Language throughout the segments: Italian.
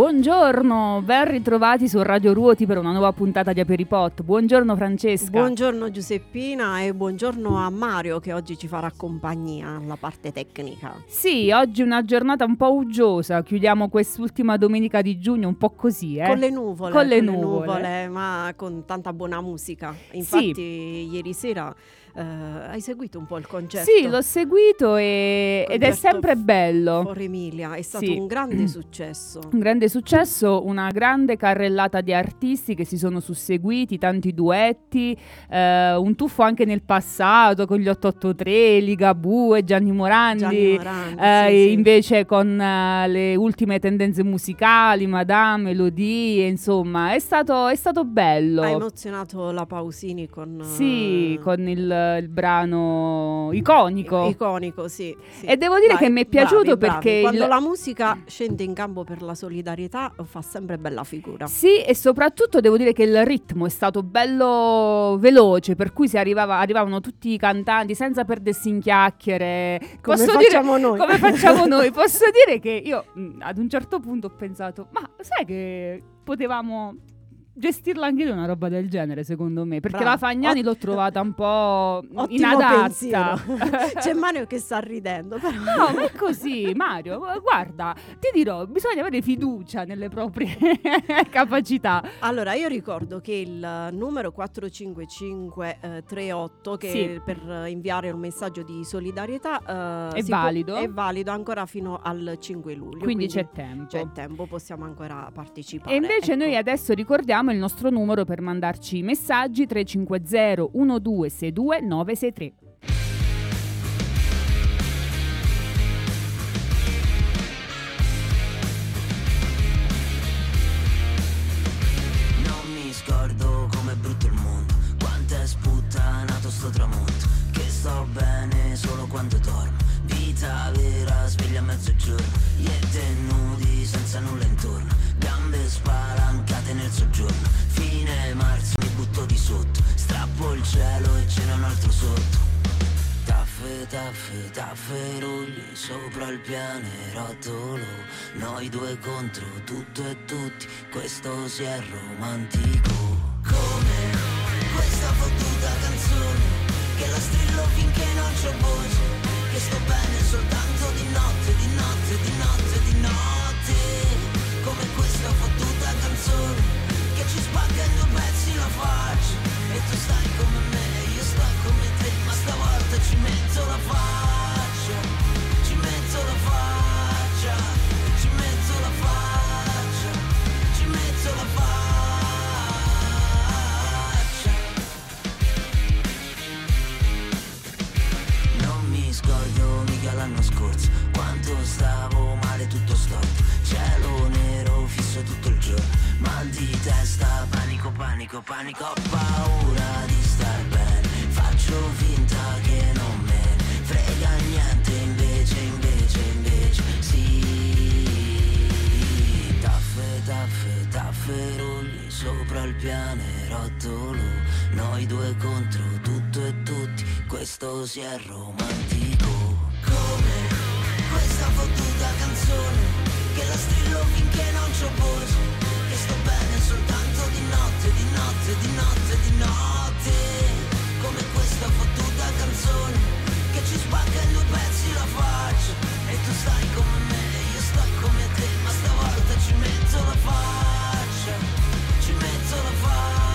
Buongiorno, ben ritrovati su Radio Ruoti per una nuova puntata di Aperipot. Buongiorno Francesca. Buongiorno Giuseppina e buongiorno a Mario che oggi ci farà compagnia alla parte tecnica. Sì, oggi una giornata un po' uggiosa, chiudiamo quest'ultima domenica di giugno un po' così, eh. Con le nuvole, Con le nuvole. ma con tanta buona musica. Infatti ieri sera eh, hai seguito un po' il concerto. Sì, l'ho seguito e- ed è sempre bello. For Emilia, è stato Sì. un grande successo. Un grande successo, una grande carrellata di artisti che si sono susseguiti, tanti duetti, eh, un tuffo anche nel passato con gli 883, Ligabue, Gianni Morandi. Gianni Morandi, eh, sì, sì. invece con eh, le ultime tendenze musicali, Madame, melodie, insomma, è stato, è stato bello. Ha emozionato la Pausini con Sì, eh, con il, il brano iconico. iconico, sì, sì. E devo dire Bravi, che mi è piaciuto bravi, bravi. perché quando il- la musica scende in campo per la solidarietà fa sempre bella figura. Sì, e soprattutto devo dire che il ritmo è stato bello veloce, per cui si arrivava, arrivavano tutti i cantanti senza perdersi in chiacchiere. Come Posso facciamo dire, noi. Come facciamo noi? Posso dire che io mh, ad un certo punto ho pensato, ma sai che potevamo gestirla anche noi una roba del genere, secondo me, perché Brava. la Fagnani Ot- l'ho trovata un po' Ottimo inadatta. C'è Mario che sta ridendo, però. No, ma è così, Mario. Guarda, ti dirò, bisogna avere fiducia nelle proprie capacità. Allora, io ricordo che il numero 45538 che Sì. per eh, inviare un messaggio di solidarietà eh, È si può- valido? è valido ancora fino al 5 luglio. Quindi c'è tempo. c'è tempo, possiamo ancora partecipare. E invece ecco. noi adesso ricordiamo il nostro numero per mandarci i messaggi 350 1262 963. Non mi scordo com'è brutto il mondo Quanto è sputtanato sto tramonto Che sto bene solo quando dormo Vita vera, sveglia a mezzogiorno Gli nudi senza nulla intorno Gambe spalancate nel soggiorno Fine marzo mi butto di sotto. Strappo il cielo e ce n'è un altro sotto. Taffe, taffe, tafferugli sopra il pianerottolo. Noi due contro tutto e tutti, questo si è romantico. Come questa fottuta canzone Che la strillo finché non c'ho voce Tu stai come me, io sto come te, ma stavolta ci metto la faccia panico, panico, Ho paura di star bene. Faccio finta che non me frega niente Invece, invece, invece sì. Taffe, taffe, taffe rulli Sopra il pianerottolo. Noi due contro tutto e tutti Questo si è romantico. Come questa fottuta canzone Che la strillo finché non c'ho voce Che sto bene soltanto di notte, di notte, di notte, di notte. Come questa fottuta canzone Che ci spacca in due pezzi la faccia. E tu stai come me, io sto come te Ma stavolta ci metto la faccia Ci metto la faccia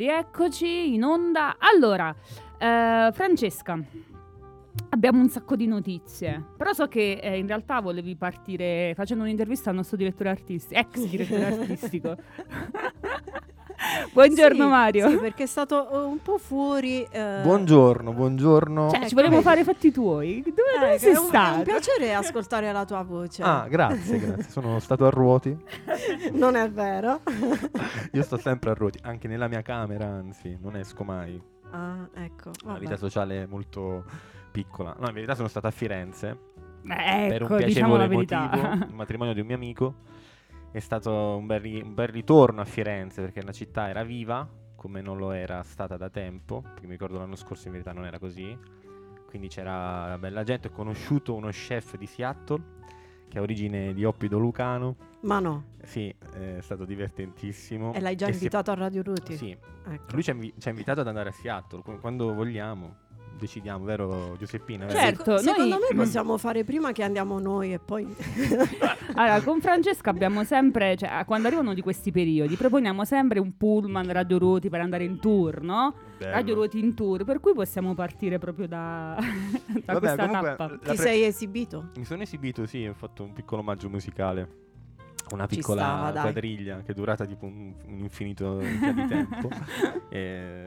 Rieccoci in onda. Allora, eh, Francesca, abbiamo un sacco di notizie, però so che eh, in realtà volevi partire facendo un'intervista al nostro direttore artistico, ex direttore artistico. Buongiorno Sì, Mario. Sì, perché è stato eh, un po' fuori. eh, Buongiorno, buongiorno. Cioè, ci ecco, volevo vedi. fare i fatti tuoi. Dove, dove eh, sei è un, è stato? un piacere ascoltare la tua voce. Ah, grazie, grazie. Sono stato a ruoti. Non è vero? Io sto sempre a ruoti, anche nella mia camera, anzi, non esco mai. ah, ecco. Una vabbè. vita sociale molto piccola. No, in verità sono stato a Firenze Eh, per un ecco, diciamo la piacevole verità. motivo, il matrimonio di un mio amico. È stato un bel, ri- un bel ritorno a Firenze perché la città era viva, come non lo era stata da tempo. Perché mi ricordo l'anno scorso in verità non era così. Quindi c'era bella gente. Ho conosciuto uno chef di Seattle che ha origine di Oppido Lucano. Ma no, Sì, è stato divertentissimo. e l'hai già E si- invitato a Radio Ruti? Sì, Ecco. lui ci ha, invi- ci ha invitato ad andare a Seattle qu- quando vogliamo. Decidiamo, vero Giuseppina? vero? Certo. Seco- secondo noi- me possiamo fare prima che andiamo noi e poi... Allora, con Francesca abbiamo sempre, cioè, quando arrivano di questi periodi, proponiamo sempre un pullman Radio Ruoti per andare in tour, no? Bello. Radio Ruoti in tour, per cui possiamo partire proprio da, da Vabbè, questa comunque, tappa. Ti pre- sei esibito? Mi sono esibito, sì, ho fatto un piccolo omaggio musicale. Una piccola stava, dai. quadriglia che è durata tipo un, un infinito di tempo. e,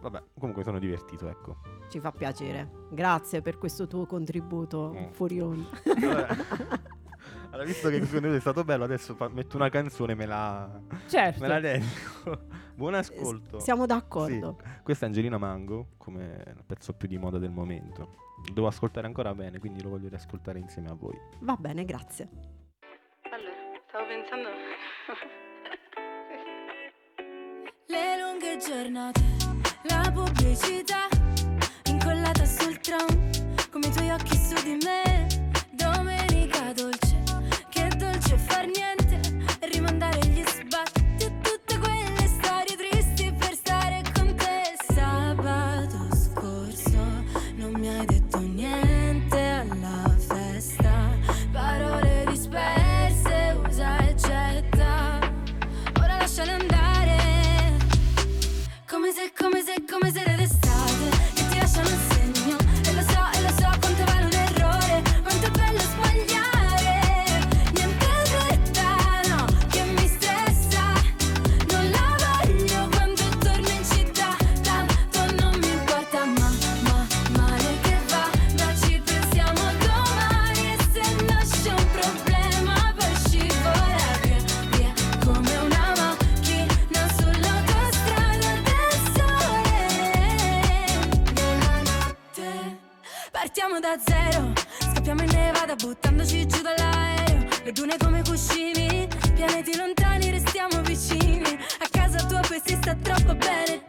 vabbè, comunque sono divertito, ecco. Ci fa piacere. Grazie per questo tuo contributo Mm. fuori onda. Allora, visto che questo contenuto è stato bello, adesso fa- metto una canzone e me la, Certo. me la dedico. Buon ascolto. Siamo d'accordo. Questa è Angelina Mango, come il pezzo più di moda del momento. Lo devo ascoltare ancora bene, quindi lo voglio riascoltare insieme a voi. Va bene, grazie. Allora, stavo pensando. Le lunghe giornate, la pubblicità incollata sul tram, come i tuoi occhi su di me. Domenica dolce, che dolce far niente da zero. Scappiamo in nevada buttandoci giù dall'aereo. Le dune come cuscini Pianeti lontani restiamo vicini. A casa tua poi si sta troppo bene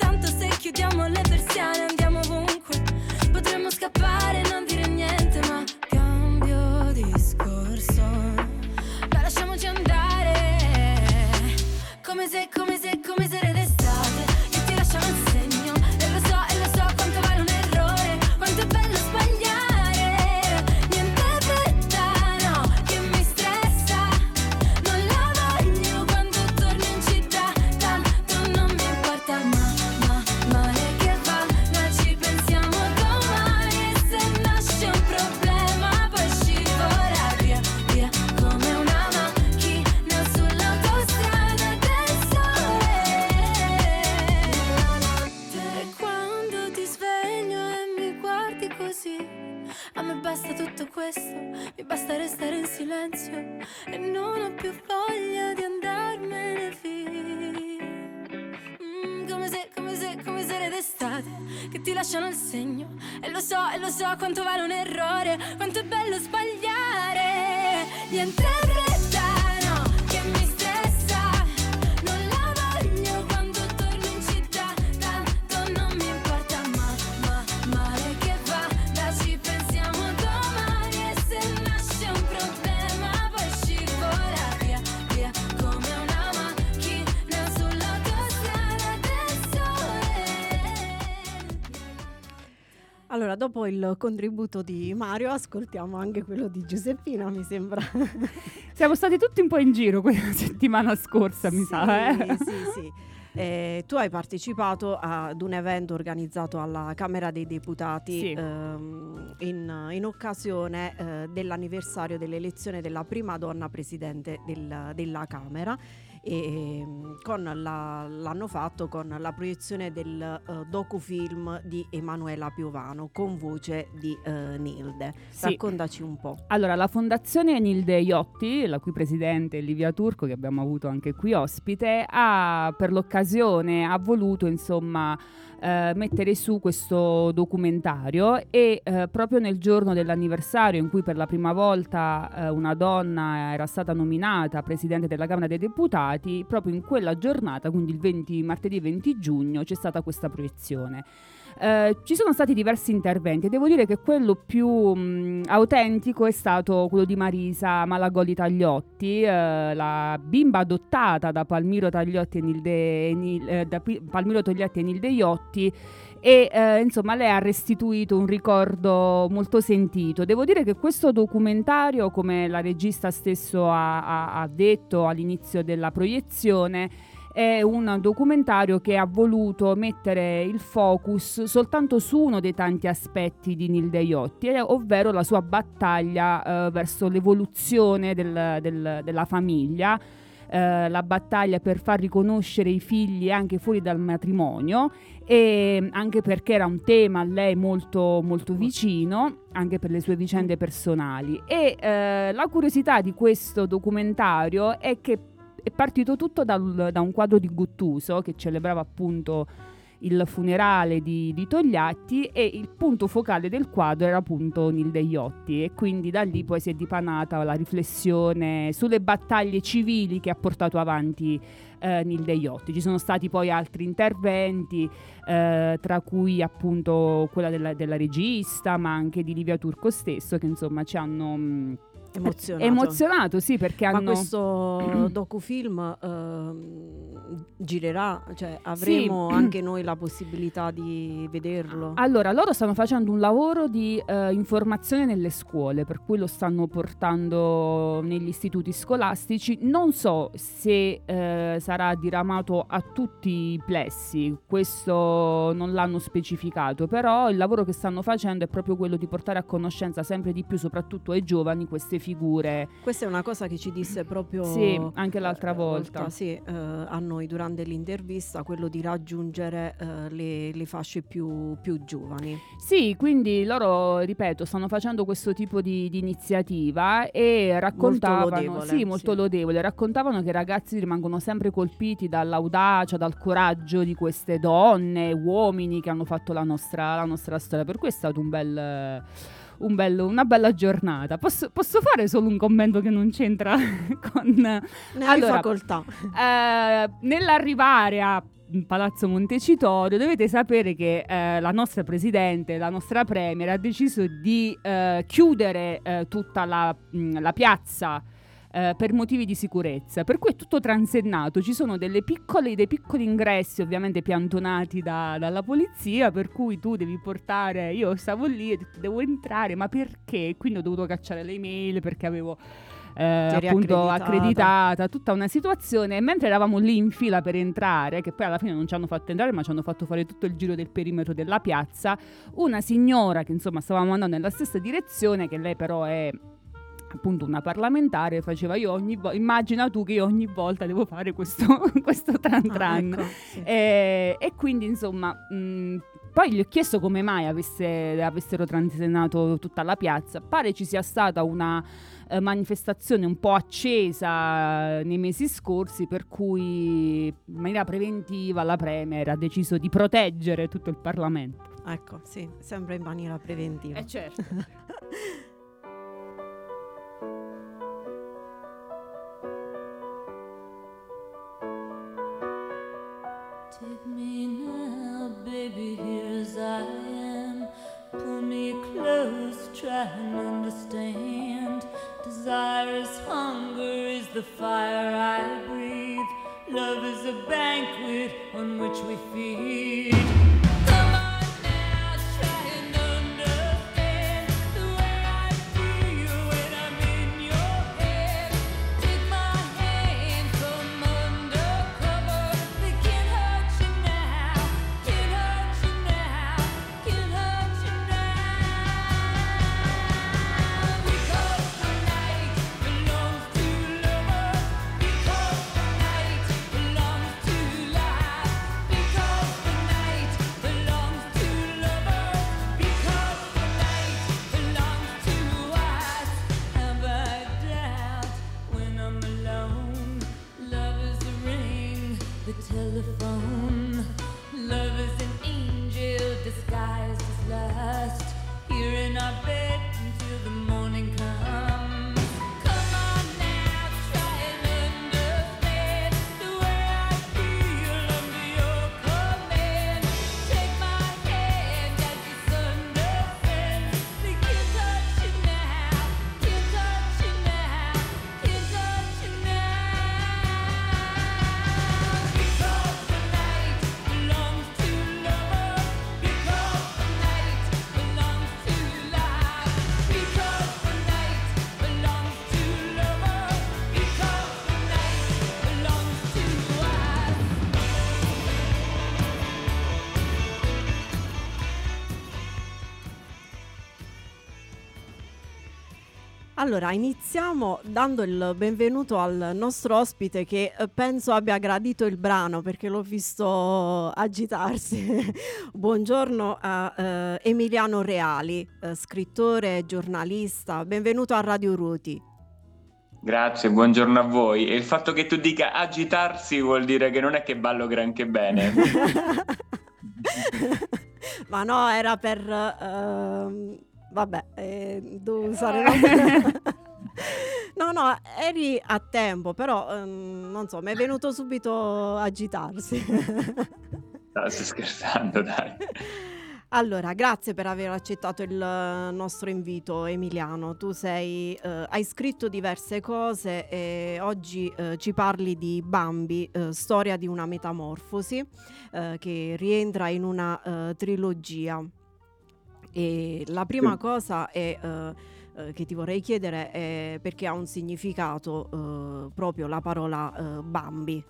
dopo il contributo di Mario, ascoltiamo anche quello di Giuseppina, mi sembra. Siamo stati tutti un po' in giro quella settimana scorsa, mi sa. Eh? Sì, sì. Eh, tu hai partecipato ad un evento organizzato alla Camera dei Deputati Sì. ehm, in, in occasione eh, dell'anniversario dell'elezione della prima donna presidente del- della Camera e ehm, con la- l'hanno fatto con la proiezione del eh, docufilm di Emanuela Piovano con voce di eh, Nilde. Sì. Raccontaci un po'. Allora, la Fondazione Nilde Iotti, la cui presidente è Livia Turco, che abbiamo avuto anche qui ospite, ha per l'occasione ha voluto insomma eh, mettere su questo documentario e eh, proprio nel giorno dell'anniversario in cui per la prima volta eh, una donna era stata nominata presidente della Camera dei Deputati, proprio in quella giornata, quindi il 20, martedì 20 giugno, c'è stata questa proiezione. Eh, ci sono stati diversi interventi e devo dire che quello più mh, autentico è stato quello di Marisa Malagoli Tagliotti, eh, la bimba adottata da Palmiro Tagliotti e Nilde, Nil- eh, da Pi- Palmiro Togliatti e Nilde Iotti e eh, insomma lei ha restituito un ricordo molto sentito. Devo dire che questo documentario, come la regista stesso ha- ha- ha detto all'inizio della proiezione, è un documentario che ha voluto mettere il focus soltanto su uno dei tanti aspetti di Nilde Iotti, eh, ovvero la sua battaglia eh, verso l'evoluzione del- del- della famiglia, eh, la battaglia per far riconoscere i figli anche fuori dal matrimonio e anche perché era un tema a lei molto, molto vicino, anche per le sue vicende personali. E eh, la curiosità di questo documentario è che è partito tutto dal- da un quadro di Guttuso che celebrava appunto il funerale di, di Togliatti e il punto focale del quadro era appunto Nilde Iotti e quindi da lì poi si è dipanata la riflessione sulle battaglie civili che ha portato avanti eh, Nilde Iotti. Ci sono stati poi altri interventi eh, tra cui appunto quella della, della regista ma anche di Livia Turco stesso che insomma ci hanno mh, Emozionato. emozionato sì perché Ma hanno questo docufilm ehm, girerà, cioè avremo Sì. anche noi la possibilità di vederlo. Allora, loro stanno facendo un lavoro di eh, informazione nelle scuole, per cui lo stanno portando negli istituti scolastici. Non so se eh, sarà diramato a tutti i plessi, questo non l'hanno specificato, però il lavoro che stanno facendo è proprio quello di portare a conoscenza sempre di più, soprattutto ai giovani, queste figure. Questa è una cosa che ci disse proprio Sì, anche l'altra eh, volta. sì, eh, a noi durante l'intervista, quello di raggiungere eh, le, le fasce più, più giovani. Sì, quindi loro, ripeto, stanno facendo questo tipo di, di iniziativa e raccontavano, lodevole, sì, molto sì. lodevole, raccontavano che i ragazzi rimangono sempre colpiti dall'audacia, dal coraggio di queste donne, uomini che hanno fatto la nostra, la nostra storia. Per cui è stato un bel... un bello- una bella giornata. Posso, posso fare solo un commento che non c'entra con... Ne hai Allora, facoltà. eh, nell'arrivare a Palazzo Montecitorio dovete sapere che eh, la nostra presidente, la nostra premier ha deciso di eh, chiudere eh, tutta la, mh, la piazza eh, per motivi di sicurezza, per cui è tutto transennato, ci sono delle piccole, dei piccoli ingressi ovviamente piantonati da- dalla polizia, per cui tu devi portare, io stavo lì e devo entrare, ma perché? Quindi ho dovuto cacciare le email perché avevo eh, appunto accreditata. accreditata, tutta una situazione. E mentre eravamo lì in fila per entrare, che poi alla fine non ci hanno fatto entrare, ma ci hanno fatto fare tutto il giro del perimetro della piazza, una signora che insomma stavamo andando nella stessa direzione, che lei però è appunto una parlamentare faceva io ogni volta immagina tu che io ogni volta devo fare questo, questo tran Ah, tran ecco, sì. e, e quindi insomma mh, Poi gli ho chiesto come mai avesse- avessero transinato tutta la piazza. Pare ci sia stata una eh, manifestazione un po' accesa nei mesi scorsi, per cui in maniera preventiva la Premier ha deciso di proteggere tutto il Parlamento. Ecco, sì, sempre in maniera preventiva. Eh certo. the fire I breathe. Love is a banquet on which we feed. Allora, iniziamo dando il benvenuto al nostro ospite che eh, penso abbia gradito il brano perché l'ho visto agitarsi. Buongiorno a eh, Emiliano Reali, eh, scrittore, giornalista. Benvenuto a Radio Ruti. Grazie, buongiorno a voi. E il fatto che tu dica agitarsi vuol dire che non è che ballo granché bene. Ma no, era per... ehm, vabbè, eh, devo usare... No, no, eri a tempo, però ehm, non so, mi è venuto subito agitarsi. No, sto scherzando, dai. Allora, grazie per aver accettato il eh, nostro invito, Emiliano. Tu sei, eh, hai scritto diverse cose e oggi eh, ci parli di Bambi, eh, storia di una metamorfosi, eh, che rientra in una eh, trilogia. E la prima Sì. cosa è, eh, eh, che ti vorrei chiedere è perché ha un significato eh, proprio la parola eh, Bambi,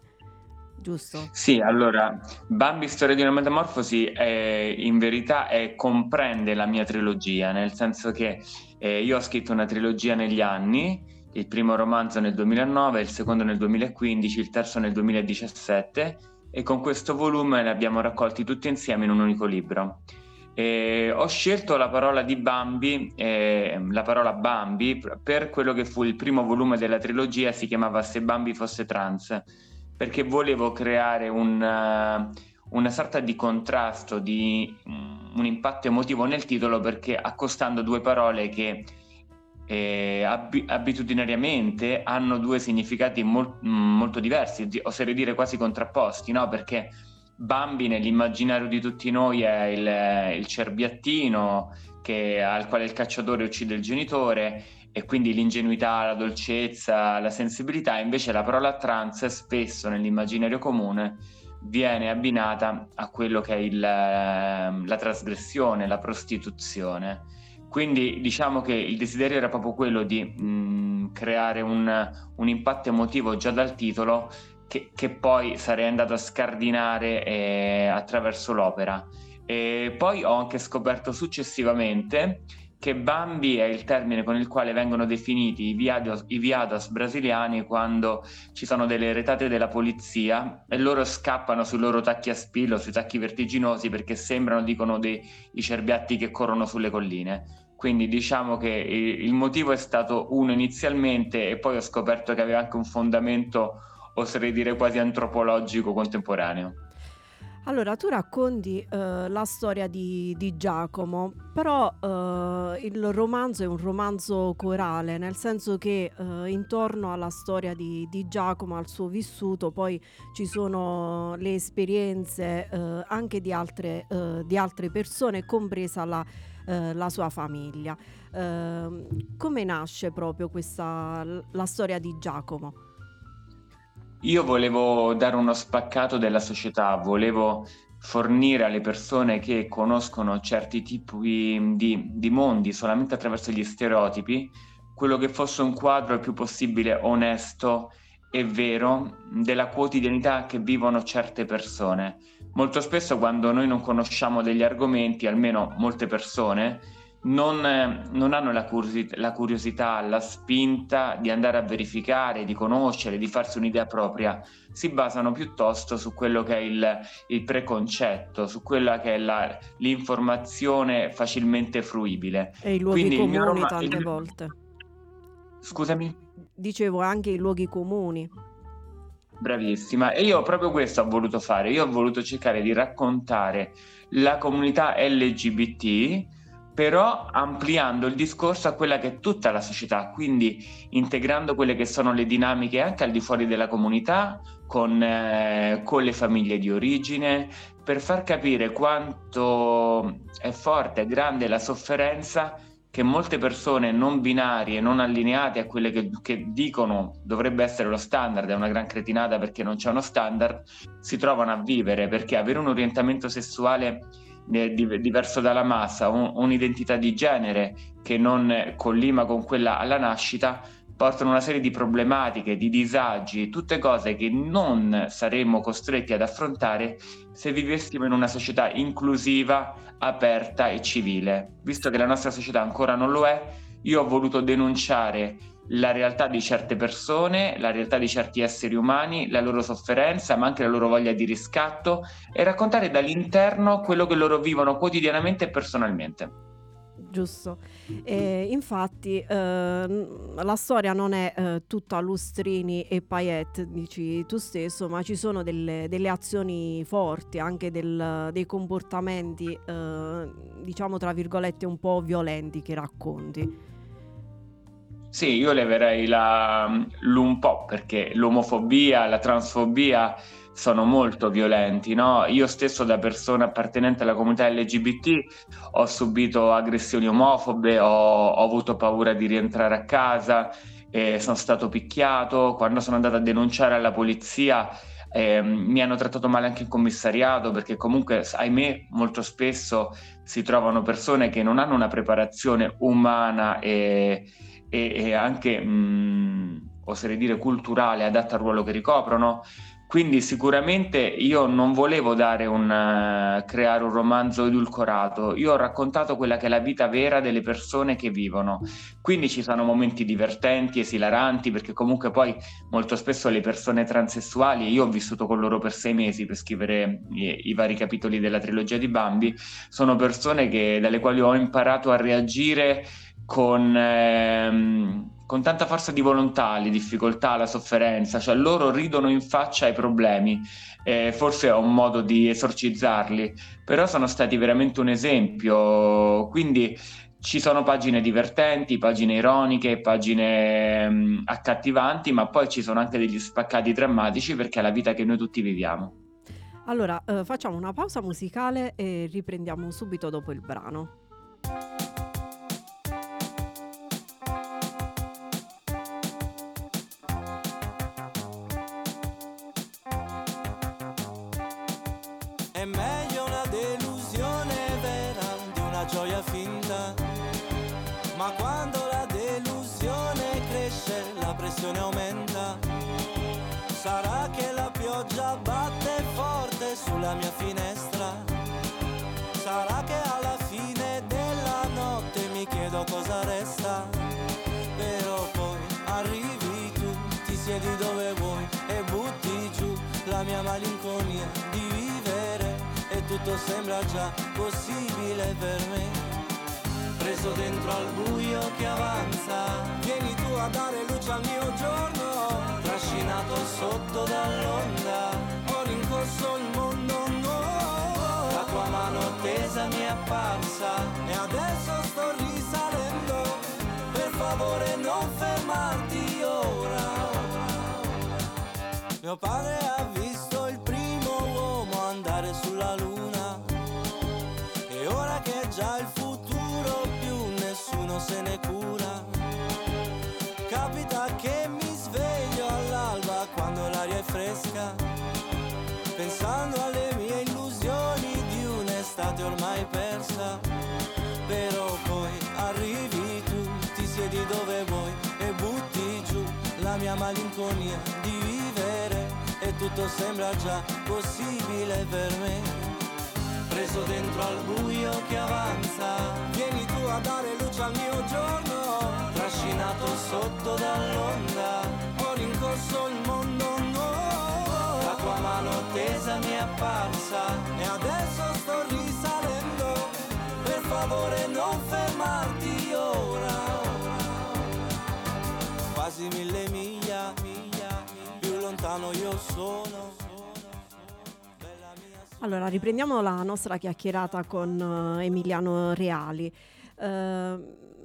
giusto? Sì, allora, Bambi Storia di una metamorfosi è, in verità è- comprende la mia trilogia, nel senso che eh, io ho scritto una trilogia negli anni, il primo romanzo nel 2009, il secondo nel 2015, il terzo nel 2017 e con questo volume li abbiamo raccolti tutti insieme in un unico libro. E ho scelto la parola di Bambi, eh, la parola Bambi, per quello che fu il primo volume della trilogia, si chiamava Se Bambi fosse trans, perché volevo creare un, eh, una sorta di contrasto, di mm, un impatto emotivo nel titolo, perché accostando due parole che eh, abi- abitudinariamente hanno due significati mol- mm, molto diversi, di- oserei dire quasi contrapposti, no? Perché Bambi nell'immaginario di tutti noi è il, il cerbiattino che- al quale il cacciatore uccide il genitore e quindi l'ingenuità, la dolcezza, la sensibilità, invece la parola trans spesso nell'immaginario comune viene abbinata a quello che è il, ehm, la trasgressione, la prostituzione. Quindi diciamo che il desiderio era proprio quello di mh, creare un, un impatto emotivo già dal titolo che, che poi sarei andato a scardinare eh, attraverso l'opera. E poi ho anche scoperto successivamente che Bambi è il termine con il quale vengono definiti i viados, i viados brasiliani quando ci sono delle retate della polizia e loro scappano sui loro tacchi a spillo, sui tacchi vertiginosi perché sembrano, dicono, dei i cerbiatti che corrono sulle colline. Quindi diciamo che il il motivo è stato uno inizialmente e poi ho scoperto che aveva anche un fondamento, oserei dire quasi antropologico contemporaneo. Allora, tu racconti eh, la storia di, di Giacomo, però eh, il romanzo è un romanzo corale, nel senso che eh, intorno alla storia di, di Giacomo, al suo vissuto, poi ci sono le esperienze eh, anche di altre, eh, di altre persone, compresa la, eh, la sua famiglia. Ehm, come nasce proprio questa, la storia di Giacomo? Io volevo dare uno spaccato della società, volevo fornire alle persone che conoscono certi tipi di, di mondi solamente attraverso gli stereotipi, quello che fosse un quadro il più possibile onesto e vero della quotidianità che vivono certe persone. Molto spesso quando noi non conosciamo degli argomenti, almeno molte persone, non, eh, non hanno la, curiosi- la curiosità, la spinta di andare a verificare, di conoscere, di farsi un'idea propria, si basano piuttosto su quello che è il, il preconcetto, su quella che è la- l'informazione facilmente fruibile. E i luoghi Quindi comuni roma- tante il- volte. Scusami? Dicevo anche i luoghi comuni. Bravissima, e io proprio questo ho voluto fare, io ho voluto cercare di raccontare la comunità LGBT, però ampliando il discorso a quella che è tutta la società, quindi integrando quelle che sono le dinamiche anche al di fuori della comunità, con, eh, con le famiglie di origine, per far capire quanto è forte, è grande la sofferenza che molte persone non binarie, non allineate a quelle che, che dicono dovrebbe essere lo standard, è una gran cretinata perché non c'è uno standard, si trovano a vivere perché avere un orientamento sessuale diverso dalla massa, un- un'identità di genere che non collima con quella alla nascita, portano una serie di problematiche, di disagi, tutte cose che non saremmo costretti ad affrontare se vivessimo in una società inclusiva, aperta e civile. Visto che la nostra società ancora non lo è, io ho voluto denunciare la realtà di certe persone, la realtà di certi esseri umani, la loro sofferenza, ma anche la loro voglia di riscatto e raccontare dall'interno quello che loro vivono quotidianamente e personalmente. Giusto. E infatti eh, la storia non è eh, tutta lustrini e paillette, dici tu stesso, ma ci sono delle, delle azioni forti, anche del- dei comportamenti, eh, diciamo tra virgolette, un po' violenti che racconti. Sì, io leverei la, l'un po' perché l'omofobia, la transfobia sono molto violenti, no? Io stesso da persona appartenente alla comunità LGBT ho subito aggressioni omofobe, ho, ho avuto paura di rientrare a casa, eh, sono stato picchiato, quando sono andato a denunciare alla polizia ehm, mi hanno trattato male anche in commissariato perché comunque, ahimè, molto spesso si trovano persone che non hanno una preparazione umana e e, e anche, mh, oserei dire, culturale adatta al ruolo che ricoprono. Quindi sicuramente io non volevo un, eh, creare un romanzo edulcorato, io ho raccontato quella che è la vita vera delle persone che vivono. Quindi ci sono momenti divertenti, esilaranti, perché comunque poi molto spesso le persone transessuali, io ho vissuto con loro per sei mesi per scrivere i, i vari capitoli della trilogia di Bambi, sono persone che- dalle quali ho imparato a reagire con, ehm, con tanta forza di volontà alle difficoltà, alla sofferenza, cioè loro ridono in faccia ai problemi, eh, forse è un modo di esorcizzarli, però sono stati veramente un esempio, quindi ci sono pagine divertenti, pagine ironiche, pagine ehm, accattivanti, ma poi ci sono anche degli spaccati drammatici perché è la vita che noi tutti viviamo. Allora, eh, facciamo una pausa musicale e riprendiamo subito dopo il brano. Sulla mia finestra. Sarà che alla fine della notte mi chiedo l'onda, però poi arrivi tu, ti siedi dove vuoi e butti giù la mia malinconia di vivere e tutto sembra già possibile per me. Preso dentro al buio che avanza, vieni tu a dare luce al mio giorno, trascinato sotto dall'onda, ho rincorso il mondo, tesa mi è apparsa e adesso sto risalendo, per favore non fermarti ora. Mio padre ha visto il primo uomo andare sulla luna e ora che è già il futuro più nessuno se ne cura. Malinconia di vivere e tutto sembra già possibile per me preso dentro al buio che avanza. Vieni tu a dare luce al mio giorno, trascinato sotto dall'onda. Ho rincorso il mondo, no. La tua mano tesa mi è apparsa e adesso sto risalendo. Per favore non fermarti ora. Quasi mille miglia, lontano io sono. Allora, riprendiamo la nostra chiacchierata con eh, Emiliano Reali. Eh,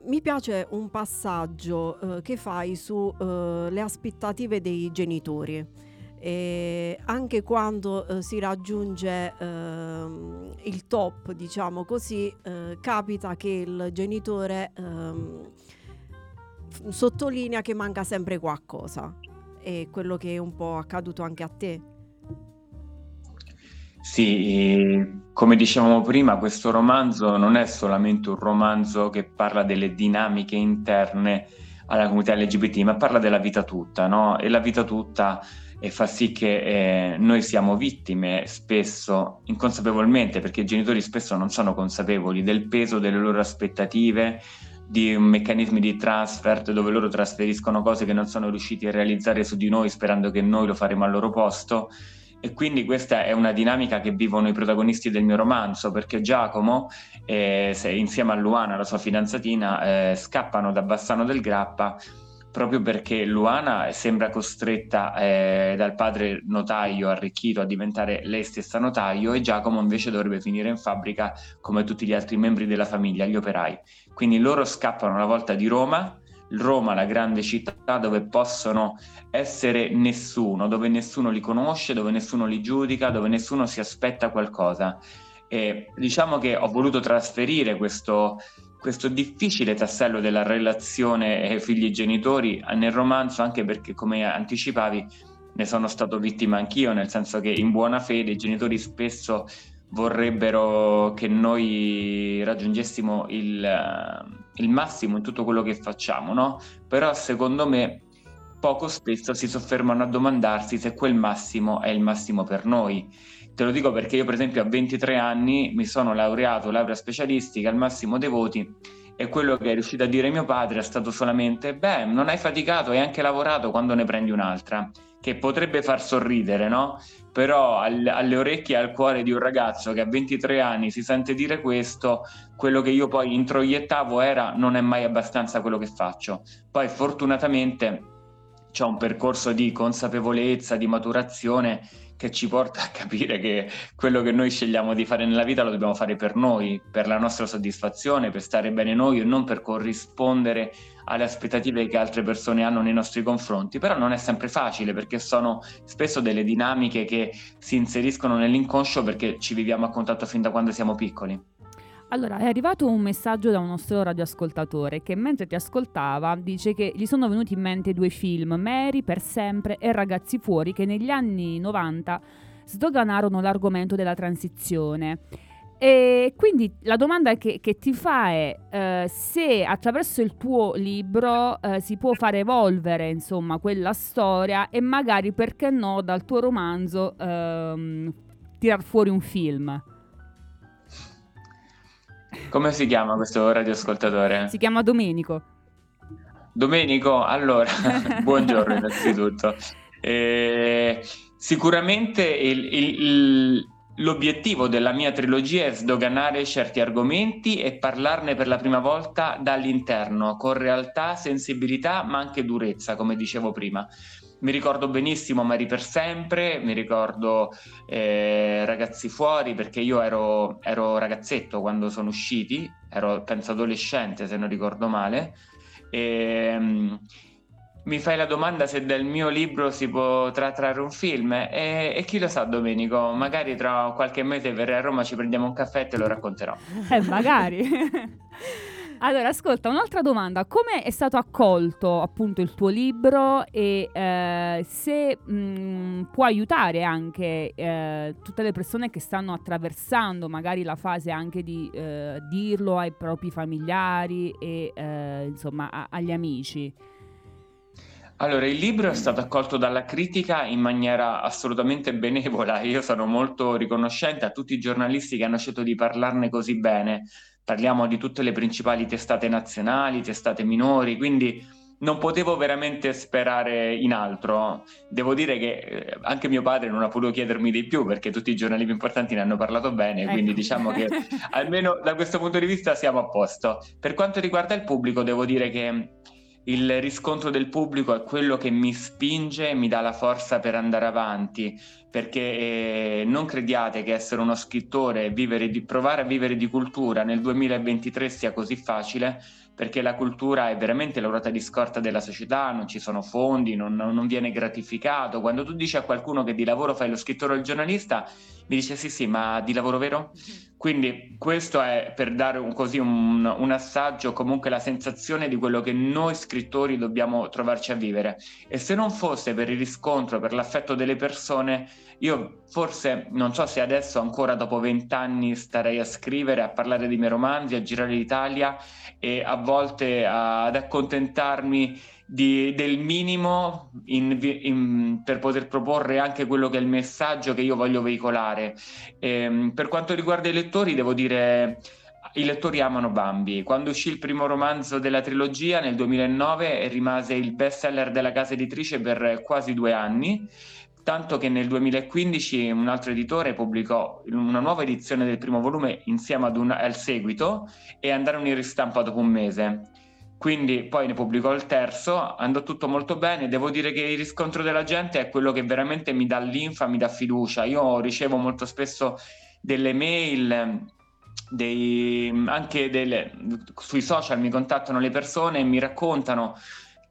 mi piace un passaggio eh, che fai sulle aspettative dei genitori. E anche quando eh, si raggiunge ehm, il top, diciamo così, eh, capita che il genitore ehm, sottolinea che manca sempre qualcosa. È quello che è un po' accaduto anche a te. Sì, come dicevamo prima, questo romanzo non è solamente un romanzo che parla delle dinamiche interne alla comunità LGBT, ma parla della vita tutta, no? E la vita tutta e fa sì che eh, noi siamo vittime spesso inconsapevolmente, perché i genitori spesso non sono consapevoli del peso delle loro aspettative, di meccanismi di transfer dove loro trasferiscono cose che non sono riusciti a realizzare su di noi sperando che noi lo faremo al loro posto. E quindi questa è una dinamica che vivono i protagonisti del mio romanzo, perché Giacomo, eh, insieme a Luana, la sua fidanzatina, eh, scappano da Bassano del Grappa proprio perché Luana sembra costretta eh, dal padre notaio arricchito a diventare lei stessa notaio e Giacomo invece dovrebbe finire in fabbrica come tutti gli altri membri della famiglia, gli operai. Quindi loro scappano una volta di Roma, Roma, la grande città dove possono essere nessuno, dove nessuno li conosce, dove nessuno li giudica, dove nessuno si aspetta qualcosa. E diciamo che ho voluto trasferire questo, questo difficile tassello della relazione eh, figli-genitori nel romanzo, anche perché, come anticipavi, ne sono stato vittima anch'io, nel senso che in buona fede i genitori spesso vorrebbero che noi raggiungessimo il, eh, il massimo in tutto quello che facciamo, no? Però secondo me poco spesso si soffermano a domandarsi se quel massimo è il massimo per noi. Te lo dico perché io, per esempio, a 23 anni mi sono laureato, laurea specialistica al massimo dei voti e quello che è riuscito a dire mio padre è stato solamente: Beh, non hai faticato, hai anche lavorato quando ne prendi un'altra, che potrebbe far sorridere, no? Però al- alle orecchie e al cuore di un ragazzo che a 23 anni si sente dire questo, quello che io poi introiettavo era: Non è mai abbastanza quello che faccio. Poi, fortunatamente, c'è un percorso di consapevolezza, di maturazione che ci porta a capire che quello che noi scegliamo di fare nella vita lo dobbiamo fare per noi, per la nostra soddisfazione, per stare bene noi e non per corrispondere alle aspettative che altre persone hanno nei nostri confronti. Però non è sempre facile perché sono spesso delle dinamiche che si inseriscono nell'inconscio perché ci viviamo a contatto fin da quando siamo piccoli. Allora, è arrivato un messaggio da un nostro radioascoltatore che mentre ti ascoltava dice che gli sono venuti in mente due film, Mary per sempre e Ragazzi fuori, che negli anni 90 sdoganarono l'argomento della transizione. E quindi la domanda che, che ti fa è eh, se attraverso il tuo libro eh, si può far evolvere insomma quella storia e magari perché no dal tuo romanzo ehm, tirar fuori un film. Come si chiama questo radioascoltatore? Si chiama Domenico. Domenico, allora, buongiorno innanzitutto. Eh, sicuramente il- il- l'obiettivo della mia trilogia è sdoganare certi argomenti e parlarne per la prima volta dall'interno, con realtà, sensibilità, ma anche durezza, come dicevo prima. Mi ricordo benissimo Mari per sempre, mi ricordo eh, Ragazzi fuori, perché io ero, ero ragazzetto quando sono usciti, ero penso adolescente se non ricordo male. E, mm, mi fai la domanda se dal mio libro si potrà trarre un film e, e chi lo sa Domenico, magari tra qualche mese verrai a Roma, ci prendiamo un caffè e te lo racconterò. Eh, magari. Allora, ascolta, un'altra domanda. Come è stato accolto appunto il tuo libro e eh, se mh, può aiutare anche eh, tutte le persone che stanno attraversando magari la fase anche di eh, dirlo ai propri familiari e eh, insomma a- agli amici? Allora, il libro è stato accolto dalla critica in maniera assolutamente benevola. Io sono molto riconoscente a tutti i giornalisti che hanno scelto di parlarne così bene. Parliamo di tutte le principali testate nazionali, testate minori, quindi non potevo veramente sperare in altro. Devo dire che eh, anche mio padre non ha potuto chiedermi di più perché tutti i giornali più importanti ne hanno parlato bene, quindi Ecco. diciamo che almeno da questo punto di vista siamo a posto. Per quanto riguarda il pubblico, devo dire che il riscontro del pubblico è quello che mi spinge e mi dà la forza per andare avanti, perché eh, non crediate che essere uno scrittore e provare a vivere di cultura nel 2023 sia così facile, perché la cultura è veramente la ruota di scorta della società, non ci sono fondi, non, non viene gratificato. Quando tu dici a qualcuno che di lavoro fai lo scrittore o il giornalista, mi dice sì sì, ma di lavoro vero? Quindi questo è per dare un, così un, un assaggio, comunque la sensazione di quello che noi scrittori dobbiamo trovarci a vivere. E se non fosse per il riscontro, per l'affetto delle persone, io forse non so se adesso ancora dopo vent'anni starei a scrivere, a parlare dei miei romanzi, a girare l'Italia e a volte ad accontentarmi di- del minimo in in- per poter proporre anche quello che è il messaggio che io voglio veicolare. Ehm, per quanto riguarda i lettori, devo dire. I lettori amano Bambi. Quando uscì il primo romanzo della trilogia nel 2009 rimase il bestseller della casa editrice per quasi due anni, tanto che nel 2015 un altro editore pubblicò una nuova edizione del primo volume insieme un, al seguito e andarono in ristampa dopo un mese. Quindi poi ne pubblicò il terzo, andò tutto molto bene. Devo dire che il riscontro della gente è quello che veramente mi dà linfa, mi dà fiducia. Io ricevo molto spesso delle mail, dei, anche delle, sui social mi contattano le persone e mi raccontano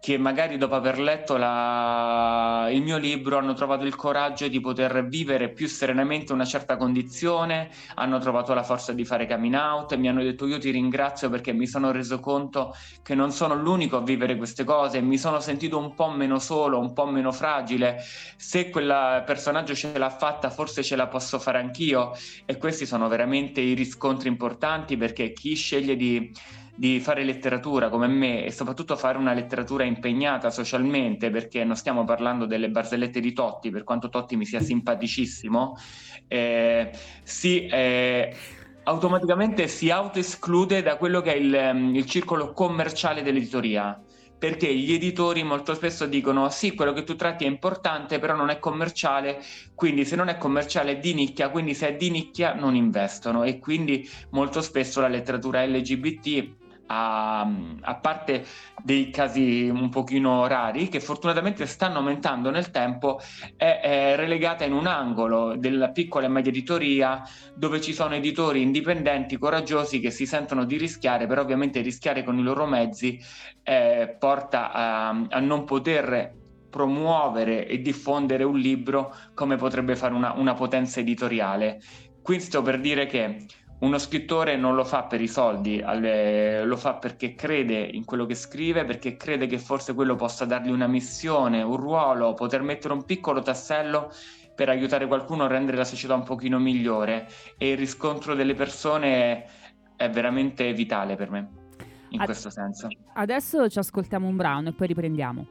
che magari dopo aver letto la- il mio libro hanno trovato il coraggio di poter vivere più serenamente una certa condizione, hanno trovato la forza di fare coming out e mi hanno detto io ti ringrazio perché mi sono reso conto che non sono l'unico a vivere queste cose, mi sono sentito un po' meno solo, un po' meno fragile, se quel personaggio ce l'ha fatta forse ce la posso fare anch'io. E questi sono veramente i riscontri importanti perché chi sceglie di di fare letteratura come me e soprattutto fare una letteratura impegnata socialmente, perché non stiamo parlando delle barzellette di Totti, per quanto Totti mi sia simpaticissimo, eh, si, eh, automaticamente si autoesclude da quello che è il, ehm, il circolo commerciale dell'editoria. Perché gli editori molto spesso dicono sì, quello che tu tratti è importante, però non è commerciale, quindi se non è commerciale è di nicchia, quindi se è di nicchia non investono e quindi molto spesso la letteratura LGBT a, a parte dei casi un pochino rari che fortunatamente stanno aumentando nel tempo, è, è relegata in un angolo della piccola e media editoria dove ci sono editori indipendenti, coraggiosi che si sentono di rischiare, però ovviamente rischiare con i loro mezzi eh, porta a, a non poter promuovere e diffondere un libro come potrebbe fare una, una potenza editoriale. Qui sto per dire che uno scrittore non lo fa per i soldi, lo fa perché crede in quello che scrive, perché crede che forse quello possa dargli una missione, un ruolo, poter mettere un piccolo tassello per aiutare qualcuno a rendere la società un pochino migliore e il riscontro delle persone è veramente vitale per me in Ad- questo senso. Adesso ci ascoltiamo un brano e poi riprendiamo.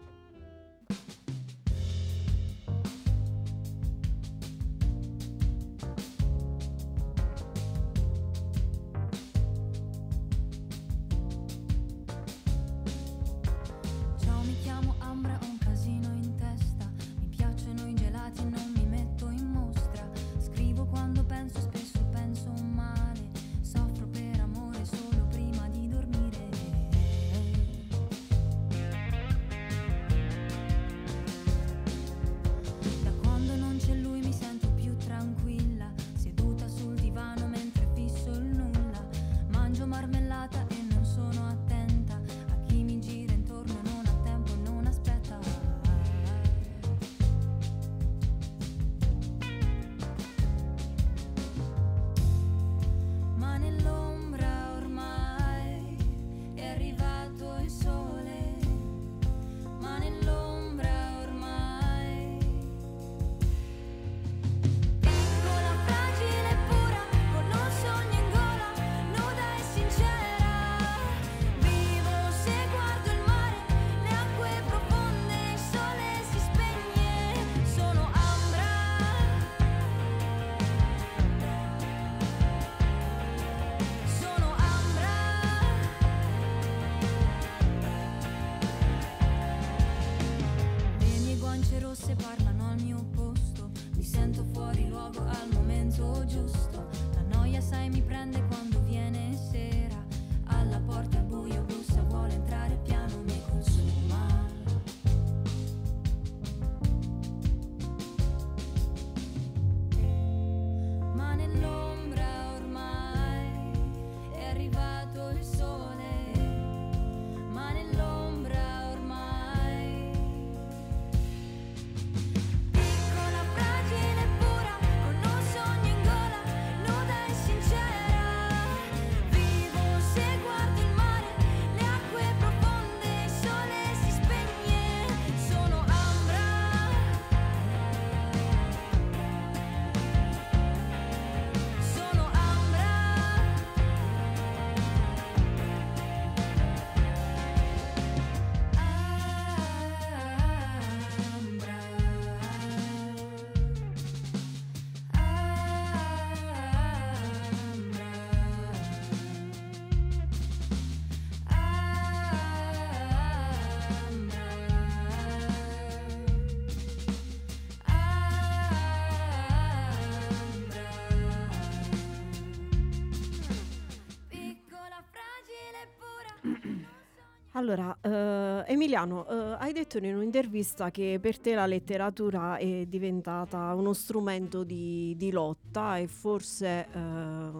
Allora, eh, Emiliano, eh, hai detto in un'intervista che per te la letteratura è diventata uno strumento di, di lotta e forse, eh,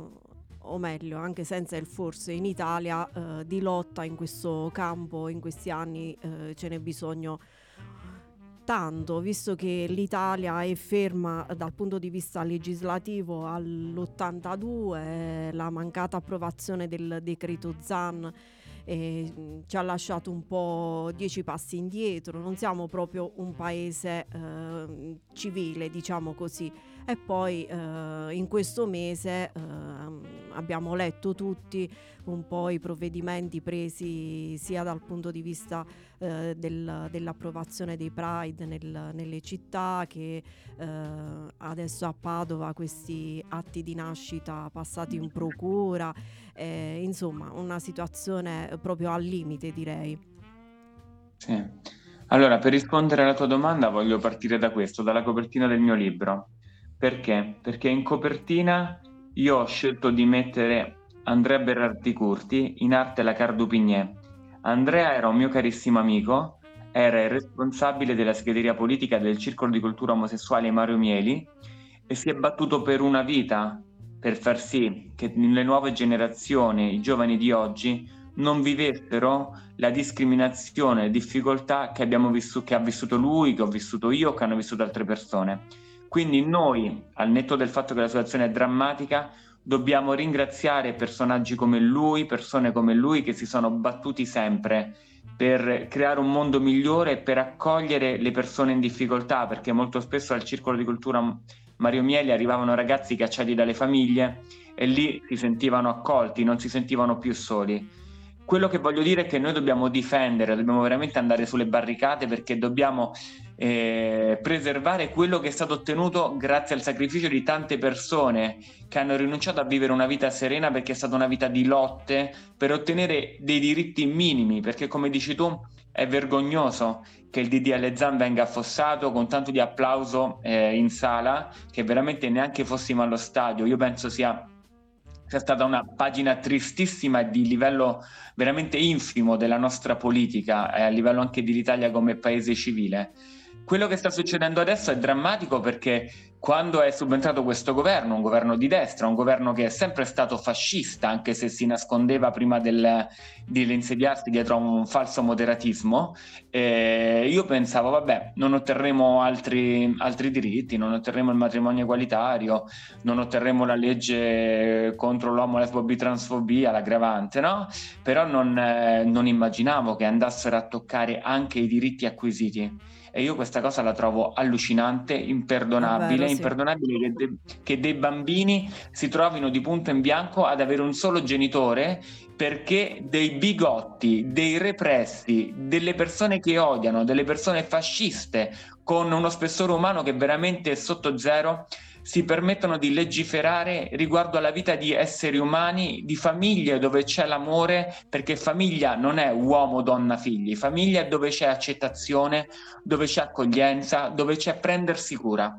o meglio, anche senza il forse, in Italia eh, di lotta in questo campo, in questi anni eh, ce n'è bisogno tanto, visto che l'Italia è ferma dal punto di vista legislativo all'82, la mancata approvazione del decreto ZAN eh, ci ha lasciato un po' dieci passi indietro, non siamo proprio un paese eh, civile, diciamo così. E poi eh, in questo mese ehm, abbiamo letto tutti un po' i provvedimenti presi sia dal punto di vista eh, del- dell'approvazione dei Pride nel- nelle città che eh, adesso a Padova questi atti di nascita passati in procura, eh, insomma una situazione proprio al limite direi. Sì. Allora, per rispondere alla tua domanda voglio partire da questo, dalla copertina del mio libro. Perché? Perché in copertina io ho scelto di mettere Andrea Berardi Curti, in arte la Cardupignè. Andrea era un mio carissimo amico, era il responsabile della segreteria politica del Circolo di Cultura Omosessuale Mario Mieli e si è battuto per una vita per far sì che le nuove generazioni, i giovani di oggi, non vivessero la discriminazione e difficoltà che abbiamo vissuto, che ha vissuto lui, che ho vissuto io, che hanno vissuto altre persone. Quindi noi, al netto del fatto che la situazione è drammatica, dobbiamo ringraziare personaggi come lui, persone come lui che si sono battuti sempre per creare un mondo migliore per accogliere le persone in difficoltà, perché molto spesso al circolo di cultura Mario Mieli arrivavano ragazzi cacciati dalle famiglie e lì si sentivano accolti, non si sentivano più soli. Quello che voglio dire è che noi dobbiamo difendere, dobbiamo veramente andare sulle barricate perché dobbiamo eh, preservare quello che è stato ottenuto grazie al sacrificio di tante persone che hanno rinunciato a vivere una vita serena perché è stata una vita di lotte per ottenere dei diritti minimi, perché come dici tu è vergognoso che il DDL Zan venga affossato con tanto di applauso eh, in sala che veramente neanche fossimo allo stadio. Io penso sia sia stata una pagina tristissima di livello veramente infimo della nostra politica e a livello anche dell'Italia come paese civile. Quello che sta succedendo adesso è drammatico perché quando è subentrato questo governo, un governo di destra, un governo che è sempre stato fascista, anche se si nascondeva prima del, dell'insediarsi dietro a un falso moderatismo, eh, io pensavo, vabbè, non otterremo altri, altri diritti, non otterremo il matrimonio egualitario, non otterremo la legge contro l'omo, lesbo, bitransfobia, l'aggravante, no? Però non, eh, non immaginavo che andassero a toccare anche i diritti acquisiti. E io questa cosa la trovo allucinante, imperdonabile, Davvero, sì. imperdonabile che, de- che dei bambini si trovino di punto in bianco ad avere un solo genitore perché dei bigotti, dei repressi, delle persone che odiano, delle persone fasciste con uno spessore umano che veramente è sotto zero, si permettono di legiferare riguardo alla vita di esseri umani, di famiglie dove c'è l'amore, perché famiglia non è uomo, donna, figli, famiglia è dove c'è accettazione, dove c'è accoglienza, dove c'è prendersi cura.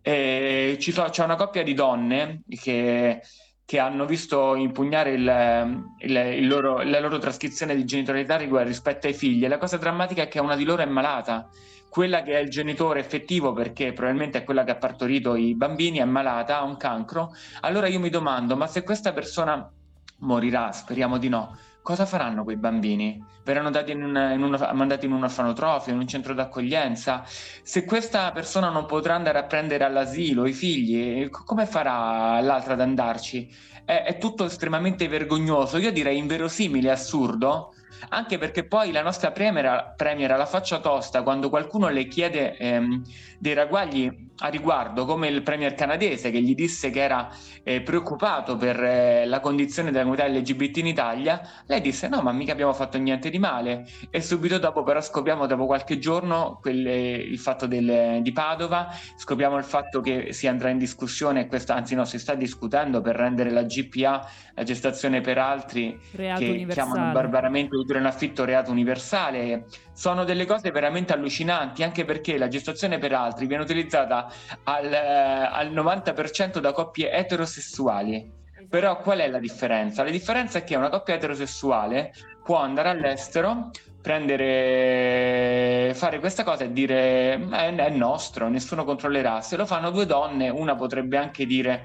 E ci so- c'è una coppia di donne che, che hanno visto impugnare il- il- il loro- la loro trascrizione di genitorialità rispetto ai figli. E la cosa drammatica è che una di loro è malata quella che è il genitore effettivo, perché probabilmente è quella che ha partorito i bambini, è malata, ha un cancro, allora io mi domando, ma se questa persona morirà, speriamo di no, cosa faranno quei bambini? Verranno in un- in un- mandati in un orfanotrofio, in un centro d'accoglienza? Se questa persona non potrà andare a prendere all'asilo i figli, co- come farà l'altra ad andarci? È, è tutto estremamente vergognoso, io direi inverosimile, assurdo, anche perché poi la nostra premier, premier ha la faccia tosta quando qualcuno le chiede ehm, dei ragguagli a riguardo, come il premier canadese che gli disse che era eh, preoccupato per eh, la condizione della comunità LGBT in Italia, lei disse no, ma mica abbiamo fatto niente di male. E subito dopo però scopriamo, dopo qualche giorno, quelle- il fatto del- di Padova, scopriamo il fatto che si andrà in discussione, questa, anzi no, si sta discutendo per rendere la GPA, la gestazione per altri, Reato che universale. chiamano barbaramente utero in affitto reato universale. Sono delle cose veramente allucinanti, anche perché la gestazione per altri viene utilizzata al, eh, al 90% da coppie eterosessuali. Però qual è la differenza? La differenza è che una coppia eterosessuale può andare all'estero, prendere, fare questa cosa e dire "Eh, è nostro, nessuno controllerà. Se lo fanno due donne, una potrebbe anche dire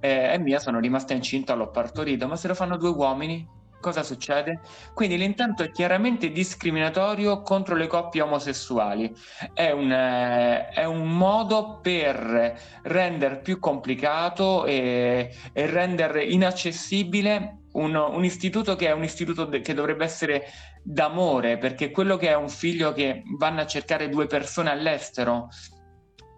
eh, è mia, sono rimasta incinta, l'ho partorito, ma se lo fanno due uomini, cosa succede? Quindi l'intento è chiaramente discriminatorio contro le coppie omosessuali. È un, eh, è un modo per rendere più complicato e, e rendere inaccessibile un, un istituto che è un istituto de- che dovrebbe essere d'amore, perché quello che è un figlio che vanno a cercare due persone all'estero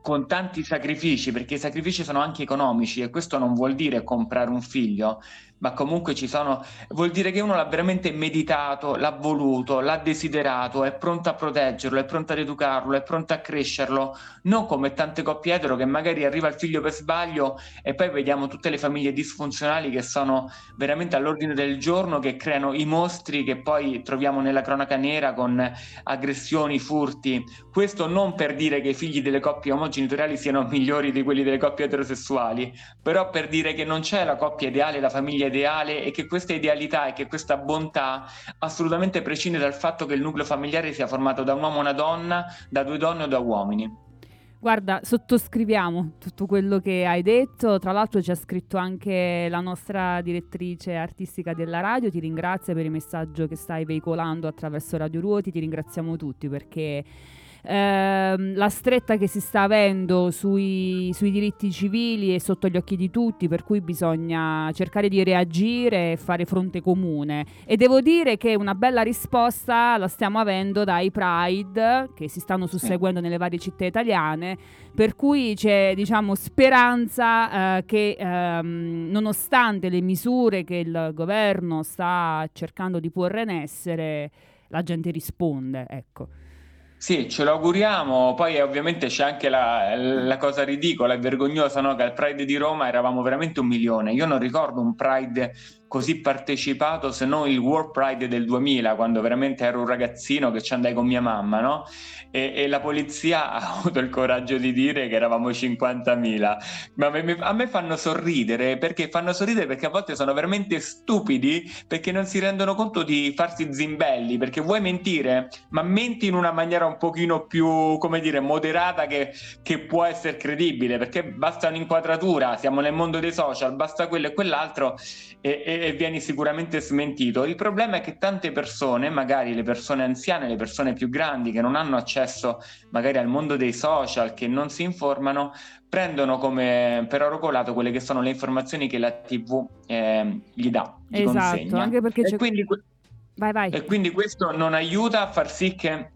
con tanti sacrifici, perché i sacrifici sono anche economici e questo non vuol dire comprare un figlio, ma comunque ci sono, vuol dire che uno l'ha veramente meditato, l'ha voluto, l'ha desiderato, è pronto a proteggerlo, è pronto ad educarlo, è pronto a crescerlo, non come tante coppie etero che magari arriva il figlio per sbaglio e poi vediamo tutte le famiglie disfunzionali che sono veramente all'ordine del giorno, che creano i mostri che poi troviamo nella cronaca nera con aggressioni, furti. Questo non per dire che i figli delle coppie omogenitoriali siano migliori di quelli delle coppie eterosessuali, però per dire che non c'è la coppia ideale, la famiglia ideale e che questa idealità e che questa bontà assolutamente prescinde dal fatto che il nucleo familiare sia formato da un uomo e una donna, da due donne o da uomini. Guarda, sottoscriviamo tutto quello che hai detto. Tra l'altro ci ha scritto anche la nostra direttrice artistica della radio. Ti ringrazio per il messaggio che stai veicolando attraverso Radio Ruoti. Ti ringraziamo tutti perché ehm, la stretta che si sta avendo sui, sui diritti civili è sotto gli occhi di tutti, per cui bisogna cercare di reagire e fare fronte comune. E devo dire che una bella risposta la stiamo avendo dai Pride che si stanno susseguendo nelle varie città italiane, per cui c'è diciamo speranza eh, che ehm, nonostante le misure che il governo sta cercando di porre in essere, la gente risponde, ecco. Sì, ce lo auguriamo. Poi ovviamente c'è anche la, la cosa ridicola e vergognosa, no? Che al Pride di Roma eravamo veramente un milione. Io non ricordo un Pride così partecipato se non il World Pride del 2000, quando veramente ero un ragazzino che ci andai con mia mamma, no? E, e la polizia ha avuto il coraggio di dire che eravamo 50.000. Ma a me, a me fanno sorridere, perché fanno sorridere perché a volte sono veramente stupidi, perché non si rendono conto di farsi zimbelli, perché vuoi mentire, ma menti in una maniera un pochino più, come dire, moderata che, che può essere credibile, perché basta un'inquadratura, siamo nel mondo dei social, basta quello e quell'altro e, e- e vieni sicuramente smentito. Il problema è che tante persone, magari le persone anziane, le persone più grandi che non hanno accesso magari al mondo dei social, che non si informano, prendono come per oro colato quelle che sono le informazioni che la TV eh, gli dà, gli Esatto, consegna. anche perché E c'è... quindi Vai, vai. e quindi questo non aiuta a far sì che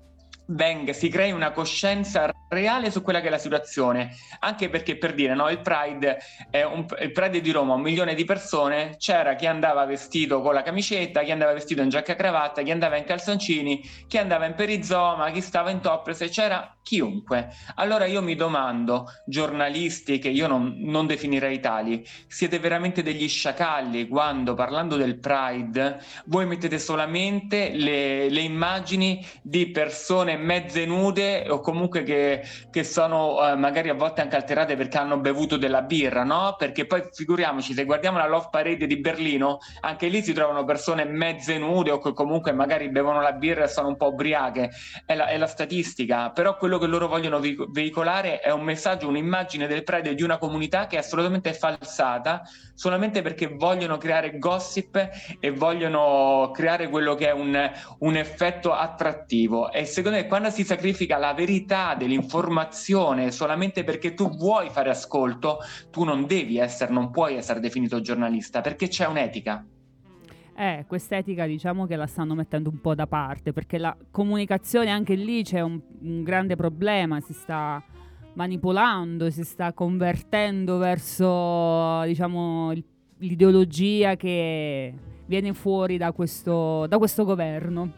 venga, si crei una coscienza reale su quella che è la situazione, anche perché per dire, no, il Pride, è un, il Pride di Roma, un milione di persone, c'era chi andava vestito con la camicetta, chi andava vestito in giacca e cravatta, chi andava in calzoncini, chi andava in perizoma, chi stava in topless, c'era chiunque. Allora io mi domando, giornalisti che io non, non definirei tali, siete veramente degli sciacalli quando parlando del Pride voi mettete solamente le, le immagini di persone mezze nude o comunque che, che sono eh, magari a volte anche alterate perché hanno bevuto della birra, no? Perché poi figuriamoci, se guardiamo la Love Parade di Berlino, anche lì si trovano persone mezze nude o che comunque magari bevono la birra e sono un po' ubriache, è la, è la statistica, però quello che loro vogliono veico- veicolare è un messaggio, un'immagine del Pride di una comunità che è assolutamente falsata, solamente perché vogliono creare gossip e vogliono creare quello che è un, un effetto attrattivo. E secondo me quando si sacrifica la verità dell'informazione solamente perché tu vuoi fare ascolto, tu non devi essere, non puoi essere definito giornalista, perché c'è un'etica. Eh, quest'etica diciamo che la stanno mettendo un po' da parte perché la comunicazione anche lì c'è un, un grande problema, si sta manipolando, si sta convertendo verso diciamo l'ideologia che viene fuori da questo, da questo governo.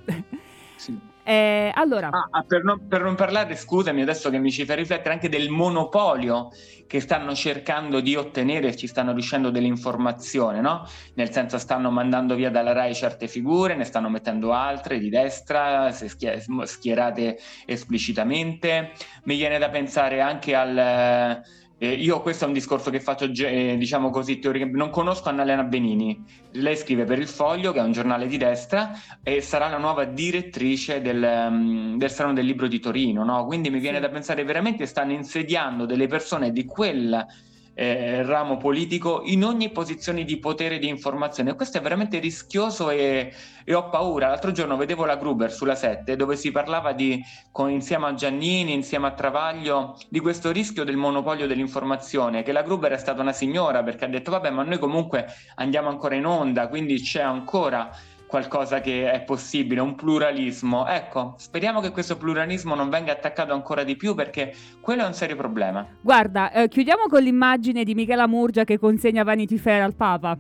Eh, allora, Ah, ah, per, non, per non parlare, scusami, adesso che mi ci fai riflettere anche del monopolio che stanno cercando di ottenere ci stanno riuscendo dell'informazione, no? Nel senso stanno mandando via dalla RAI certe figure, ne stanno mettendo altre di destra, se schie- schierate esplicitamente. Mi viene da pensare anche al, eh, io questo è un discorso che faccio, eh, diciamo così, teoricamente. Non conosco Annalena Benini. Lei scrive per Il Foglio, che è un giornale di destra, e sarà la nuova direttrice del, um, del Salone del Libro di Torino, no? Quindi mi viene da pensare veramente stanno insediando delle persone di quel eh, ramo politico in ogni posizione di potere di informazione. Questo è veramente rischioso e, e, ho paura. L'altro giorno vedevo la Gruber sulla 7 dove si parlava di, con, insieme a Giannini, insieme a Travaglio, di questo rischio del monopolio dell'informazione, che la Gruber è stata una signora perché ha detto vabbè ma noi comunque andiamo ancora in onda, quindi c'è ancora qualcosa che è possibile, un pluralismo. Ecco, speriamo che questo pluralismo non venga attaccato ancora di più perché quello è un serio problema. Guarda, eh, chiudiamo con l'immagine di Michela Murgia che consegna Vanity Fair al Papa.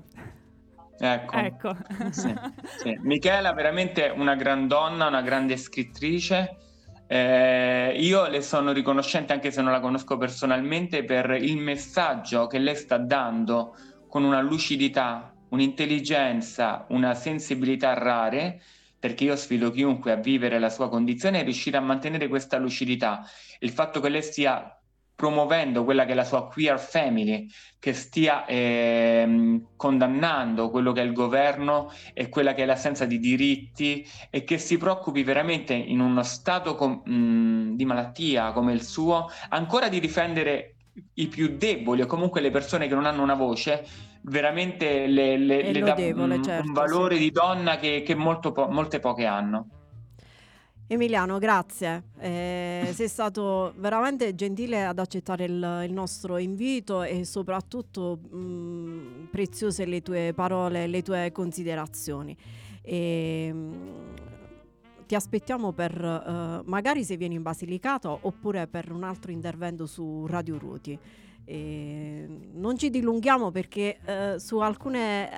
Ecco, Ecco. Sì, sì. Michela veramente una gran donna, una grande scrittrice. Eh, io le sono riconoscente, anche se non la conosco personalmente, per il messaggio che lei sta dando con una lucidità, un'intelligenza, una sensibilità rare, perché io sfido chiunque a vivere la sua condizione e riuscire a mantenere questa lucidità. Il fatto che lei stia promuovendo quella che è la sua queer family, che stia ehm, condannando quello che è il governo e quella che è l'assenza di diritti e che si preoccupi veramente in uno stato com- mh, di malattia come il suo, ancora di difendere i più deboli o comunque le persone che non hanno una voce, veramente le, le, le dà un, certo, un valore sì. di donna che, che molto po- molte poche hanno. Emiliano, grazie. Eh, sei stato veramente gentile ad accettare il, il nostro invito e soprattutto mh, preziose le tue parole, le tue considerazioni. E, mh, ti aspettiamo per eh, magari se vieni in Basilicata oppure per un altro intervento su Radio Ruti. E non ci dilunghiamo perché eh, su alcune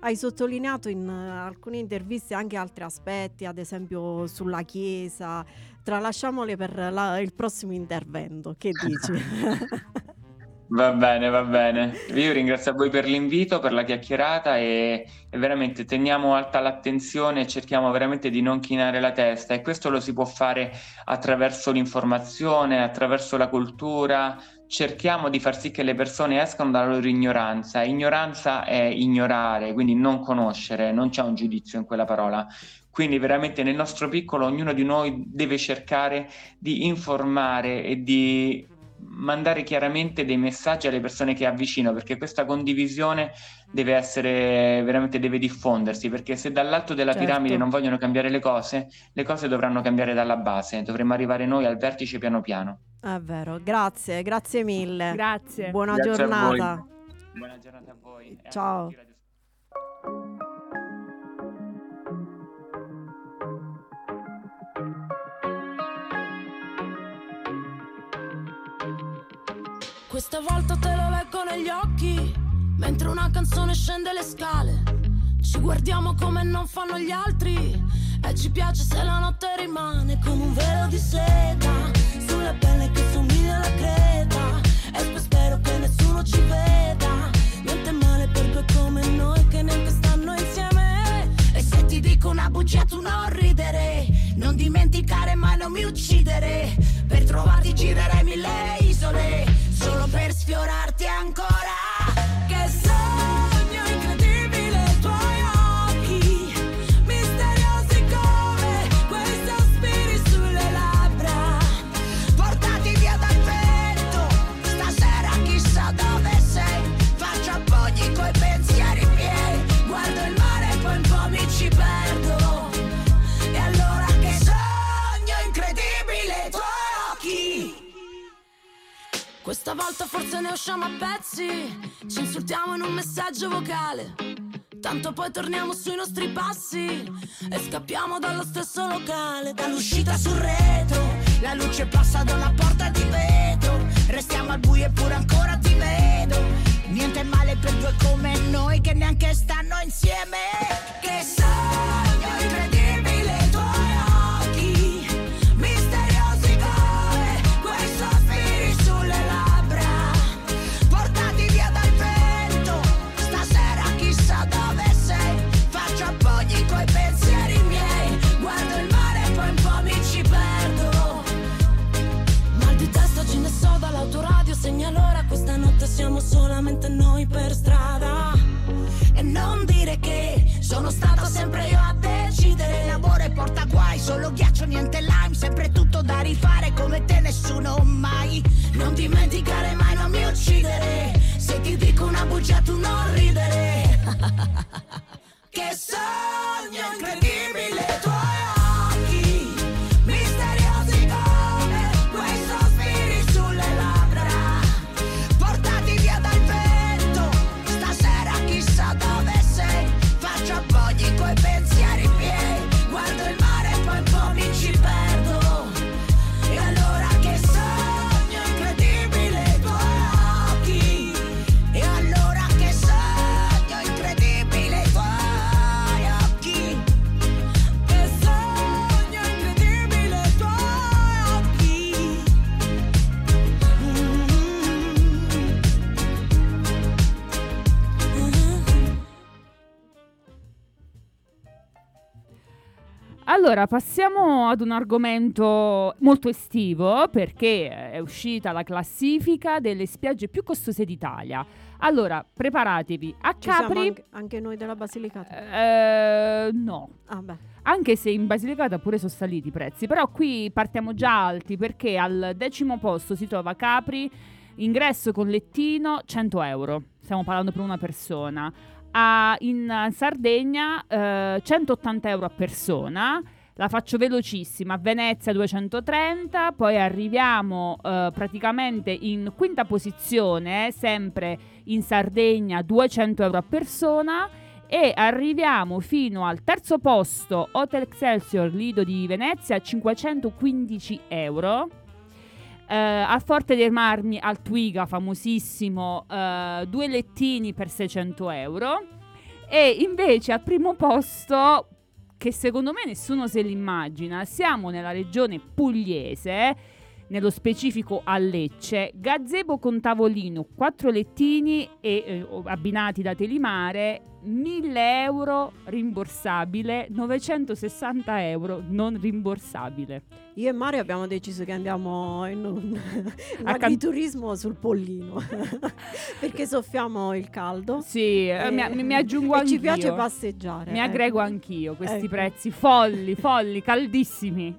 hai sottolineato in eh, alcune interviste anche altri aspetti, ad esempio sulla Chiesa. Tralasciamole per la- il prossimo intervento. Che dici? Va bene, va bene. Io ringrazio a voi per l'invito, per la chiacchierata e, e veramente teniamo alta l'attenzione e cerchiamo veramente di non chinare la testa e questo lo si può fare attraverso l'informazione, attraverso la cultura. Cerchiamo di far sì che le persone escano dalla loro ignoranza. Ignoranza è ignorare, quindi non conoscere, non c'è un giudizio in quella parola. Quindi veramente nel nostro piccolo ognuno di noi deve cercare di informare e di mandare chiaramente dei messaggi alle persone che avvicino perché questa condivisione deve essere veramente deve diffondersi perché se dall'alto della Certo. piramide non vogliono cambiare le cose le cose dovranno cambiare dalla base dovremmo arrivare noi al vertice piano piano È vero, grazie, grazie mille. Grazie. Buona Grazie giornata. buona giornata a voi Ciao. Questa volta te lo leggo negli occhi, mentre una canzone scende le scale. Ci guardiamo come non fanno gli altri, e ci piace se la notte rimane come un velo di seta, sulla pelle che somiglia alla creta. E poi spero che nessuno ci veda, niente male per due come noi che neanche stanno insieme. E se ti dico una bugia tu non ridere, non dimenticare mai non mi uccidere, per trovarti girerei mille isole, solo per sfiorarti volta forse ne usciamo a pezzi, ci insultiamo in un messaggio vocale. Tanto poi torniamo sui nostri passi e scappiamo dallo stesso locale. Dall'uscita sul retro, la luce passa da una porta di vetro. Restiamo al buio eppure ancora ti vedo. Niente male per due come noi che neanche stanno insieme. Che sogno per strada. E non dire che sono stato sempre io a decidere. L'amore porta guai solo ghiaccio niente lime sempre tutto da rifare come te nessuno mai. Non dimenticare mai non mi uccidere. Se ti dico una bugia tu non ridere. Che sogno incredibile tu hai Allora, passiamo ad un argomento molto estivo perché è uscita la classifica delle spiagge più costose d'Italia. Allora, preparatevi. A Ci Capri anche, anche noi della Basilicata. eh, no. Ah, beh. Anche se in Basilicata pure sono saliti i prezzi, però qui partiamo già alti perché al decimo posto si trova Capri, ingresso con lettino 100 euro, stiamo parlando per una persona. A- in Sardegna eh, 180 euro a persona, la faccio velocissima, Venezia 230, poi arriviamo eh, praticamente in quinta posizione, sempre in Sardegna 200 euro a persona e arriviamo fino al terzo posto Hotel Excelsior Lido di Venezia 515 euro. Eh, a Forte dei Marmi al Twiga famosissimo eh, due lettini per 600 euro. E invece al primo posto che secondo me nessuno se l'immagina. Siamo nella regione pugliese nello specifico a Lecce, gazebo con tavolino, quattro lettini e eh, abbinati da telimare, 1000 euro rimborsabile, 960 euro non rimborsabile. Io e Mario abbiamo deciso che andiamo in un, un A can- agriturismo sul pollino perché soffiamo il caldo. Sì, eh, e- mi, mi aggiungo e anch'io. ci piace passeggiare. Mi ecco. aggrego anch'io questi Ecco. prezzi folli, folli, caldissimi.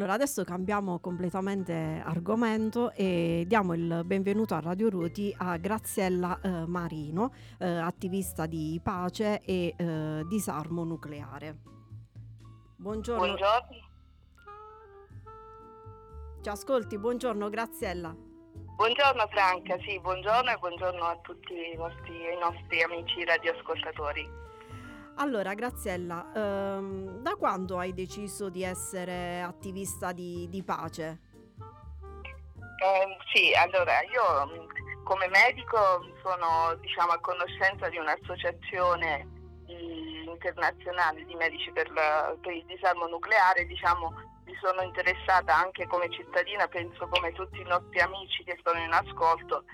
Allora, adesso cambiamo completamente argomento e diamo il benvenuto a Radio Ruti a Graziella eh, Marino, eh, attivista di pace e eh, disarmo nucleare. Buongiorno. Buongiorno. Ci ascolti? Buongiorno Graziella. Buongiorno Franca, sì, buongiorno e buongiorno a tutti i nostri, i nostri amici radioascoltatori. Allora, Graziella, ehm, da quando hai deciso di essere attivista di, di pace? Eh, sì, allora io come medico sono diciamo, a conoscenza di un'associazione di- internazionale di medici per, la- per il disarmo nucleare, diciamo, mi sono interessata anche come cittadina, penso come tutti i nostri amici che sono in ascolto,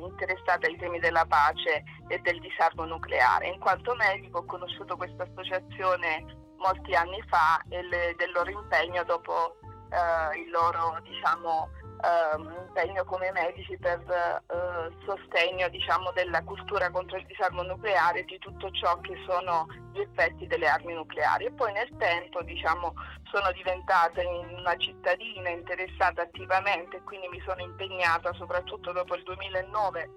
interessata ai temi della pace e del disarmo nucleare. In quanto medico ho conosciuto questa associazione molti anni fa e le- del loro impegno dopo eh, il loro diciamo, ehm, impegno come medici per eh, sostegno diciamo, della cultura contro il disarmo nucleare e di tutto ciò che sono gli effetti delle armi nucleari. E poi nel tempo diciamo, sono diventata una cittadina interessata attivamente e quindi mi sono impegnata soprattutto dopo il 2009,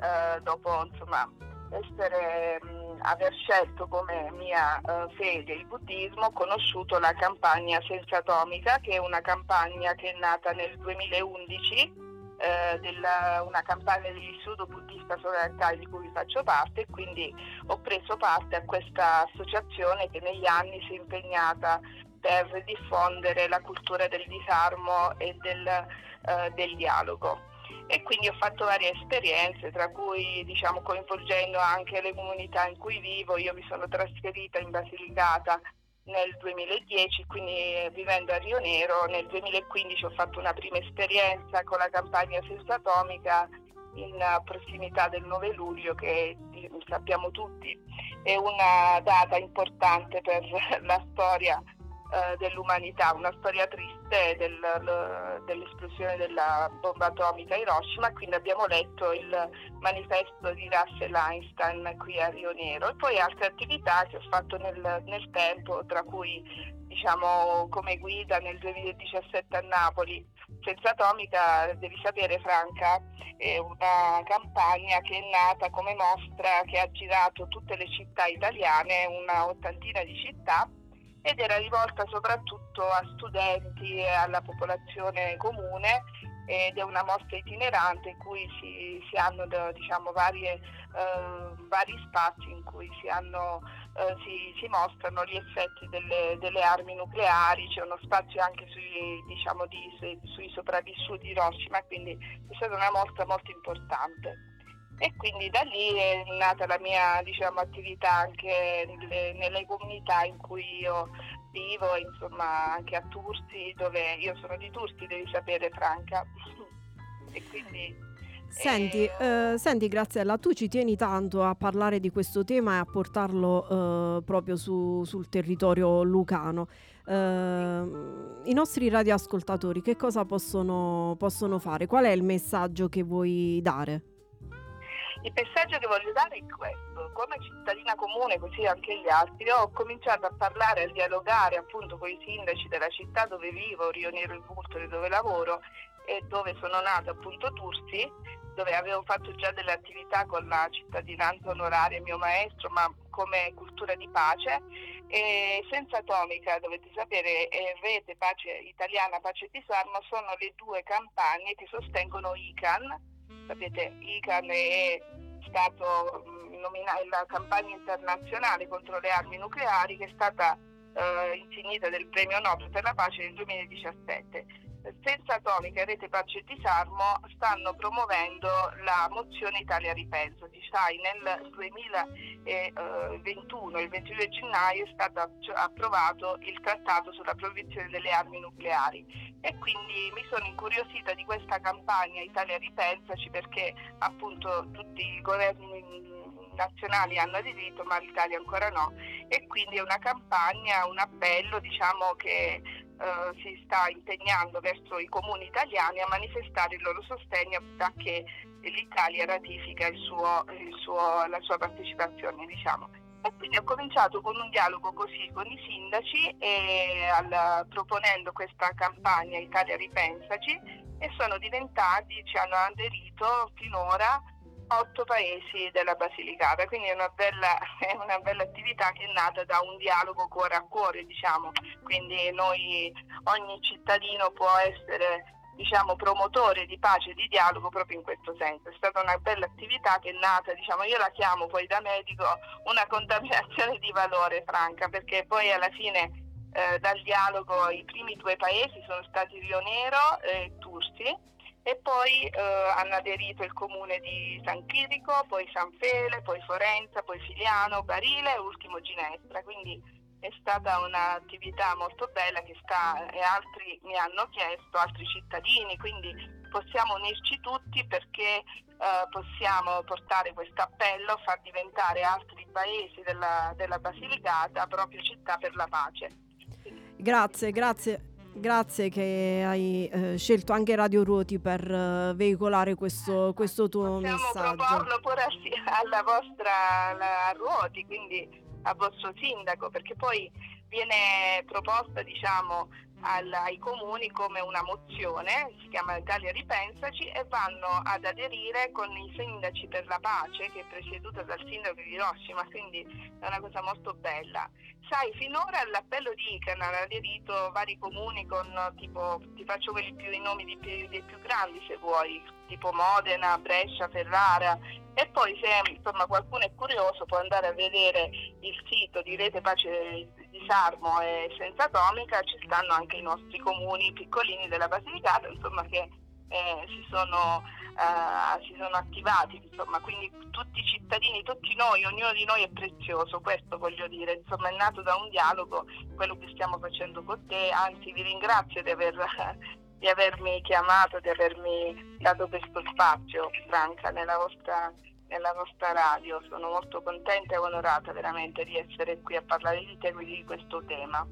eh, dopo insomma, essere, aver scelto come mia eh, fede il buddismo, ho conosciuto la campagna Senza Atomica, che è una campagna che è nata nel 2011, eh, della- una campagna dell'Istituto Buddista Solidarietà di cui faccio parte e quindi ho preso parte a questa associazione che negli anni si è impegnata per diffondere la cultura del disarmo e del, eh, del dialogo e quindi ho fatto varie esperienze, tra cui diciamo coinvolgendo anche le comunità in cui vivo. Io mi sono trasferita in Basilicata nel 2010, quindi eh, vivendo a Rio Nero, nel 2015 ho fatto una prima esperienza con la campagna Senza Atomica in eh, prossimità del 9 luglio che sappiamo tutti è una data importante per la storia eh, dell'umanità, una storia triste del- l- dell'esplosione della bomba atomica a Hiroshima, quindi abbiamo letto il manifesto di Russell Einstein qui a Rio Nero e poi altre attività che ho fatto nel, nel tempo, tra cui diciamo come guida nel 2017 a Napoli. Senza Atomica, devi sapere Franca, è una campagna che è nata come mostra che ha girato tutte le città italiane, una ottantina di città, ed era rivolta soprattutto a studenti e alla popolazione comune ed è una mostra itinerante in cui si, si hanno diciamo, varie, eh, vari spazi in cui si, hanno, eh, si- si mostrano gli effetti delle, delle armi nucleari, c'è uno spazio anche sui, diciamo, di- sui sopravvissuti di Hiroshima, quindi è stata una mostra molto importante. E quindi da lì è nata la mia diciamo, attività anche nelle, nelle comunità in cui io vivo, insomma anche a Tursi, dove io sono di Tursi, devi sapere Franca. E quindi Senti, eh, eh, senti Graziella, tu ci tieni tanto a parlare di questo tema e a portarlo eh, proprio su- sul territorio lucano. Eh, I nostri radioascoltatori che cosa possono, possono fare? Qual è il messaggio che vuoi dare? Il messaggio che voglio dare è questo, come cittadina comune, così anche gli altri, ho cominciato a parlare, a dialogare appunto con i sindaci della città dove vivo, Rio Nero il Vultore, dove lavoro e dove sono nata appunto Tursi, dove avevo fatto già delle attività con la cittadinanza onoraria, mio maestro, ma come cultura di pace. E Senza Atomica, dovete sapere, e Rete Pace Italiana Pace e Disarmo sono le due campagne che sostengono ICAN, sapete ICAN è stato mh, nomina- la campagna internazionale contro le armi nucleari che è stata eh, insignita del premio Nobel per la pace nel 2017. Senza Atomica e Rete Pace e Disarmo stanno promuovendo la mozione Italia Ripensa. Sai, nel 2021, il 22 gennaio, è stato app- approvato il trattato sulla proibizione delle armi nucleari e quindi mi sono incuriosita di questa campagna Italia Ripensaci perché appunto tutti i governi nazionali hanno aderito ma l'Italia ancora no e quindi è una campagna, un appello diciamo che eh, si sta impegnando verso i comuni italiani a manifestare il loro sostegno che l'Italia ratifica il suo- il suo- la sua partecipazione diciamo. E quindi ho cominciato con un dialogo così con i sindaci al- proponendo questa campagna Italia Ripensaci e sono diventati, ci hanno aderito finora otto paesi della Basilicata, quindi è una bella, è una bella attività che è nata da un dialogo cuore a cuore, diciamo, quindi noi, ogni cittadino può essere diciamo, promotore di pace e di dialogo proprio in questo senso. È stata una bella attività che è nata, diciamo, io la chiamo poi da medico una contaminazione di valore franca, perché poi alla fine eh, dal dialogo i primi due paesi sono stati Rio Nero e Tursi e poi eh, hanno aderito il comune di San Chirico, poi San Fele, poi Forenza, poi Filiano, Barile e ultimo Ginestra. Quindi è stata un'attività molto bella che sta e altri mi hanno chiesto, altri cittadini, quindi possiamo unirci tutti perché eh, possiamo portare questo appello, far diventare altri paesi della, della Basilicata proprio città per la pace. Grazie, grazie. Grazie che hai eh, scelto anche Radio Ruoti per eh, veicolare questo, questo tuo Possiamo messaggio. proporlo pure alla vostra alla- a Ruoti, quindi al vostro sindaco, perché poi viene proposta diciamo al- ai comuni come una mozione, si chiama Italia Ripensaci e vanno ad aderire con i sindaci per la pace che è presieduta dal sindaco di Hiroshima, quindi è una cosa molto bella. Sai, finora all'appello di Ican hanno aderito vari comuni con tipo, ti faccio quelli più, i nomi di più- dei più grandi se vuoi, tipo Modena, Brescia, Ferrara. E poi se insomma, qualcuno è curioso può andare a vedere il sito di Rete Pace di Sarmo e Senza Atomica, ci stanno anche i nostri comuni piccolini della Basilicata, insomma che eh, si, sono, eh, si sono attivati, insomma, quindi tutti i cittadini, tutti noi, ognuno di noi è prezioso, questo voglio dire, insomma è nato da un dialogo quello che stiamo facendo con te, anzi vi ringrazio di aver di avermi chiamato, di avermi dato questo spazio, Franca, nella vostra, nella vostra radio. Sono molto contenta e onorata veramente di essere qui a parlare di te e di questo tema.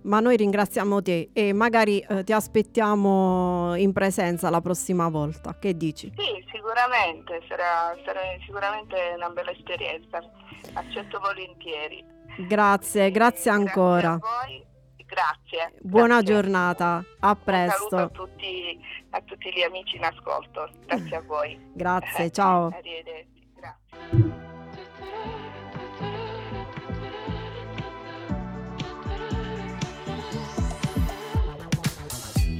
Ma noi ringraziamo te e magari eh, ti aspettiamo in presenza la prossima volta. Che dici? Sì, sicuramente, sarà, sarà sicuramente una bella esperienza. Accetto volentieri. Grazie, grazie ancora. Grazie grazie. Buona grazie. giornata, a Un saluto a presto. tutti, a tutti gli amici in ascolto. Grazie a voi. Grazie, ciao. Arrivederci. Grazie.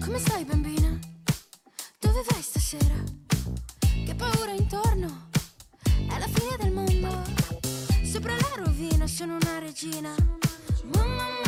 Come stai bambina? Dove vai stasera? Che paura intorno? È la fine del mondo. Sopra la rovina sono una regina. Mamma, so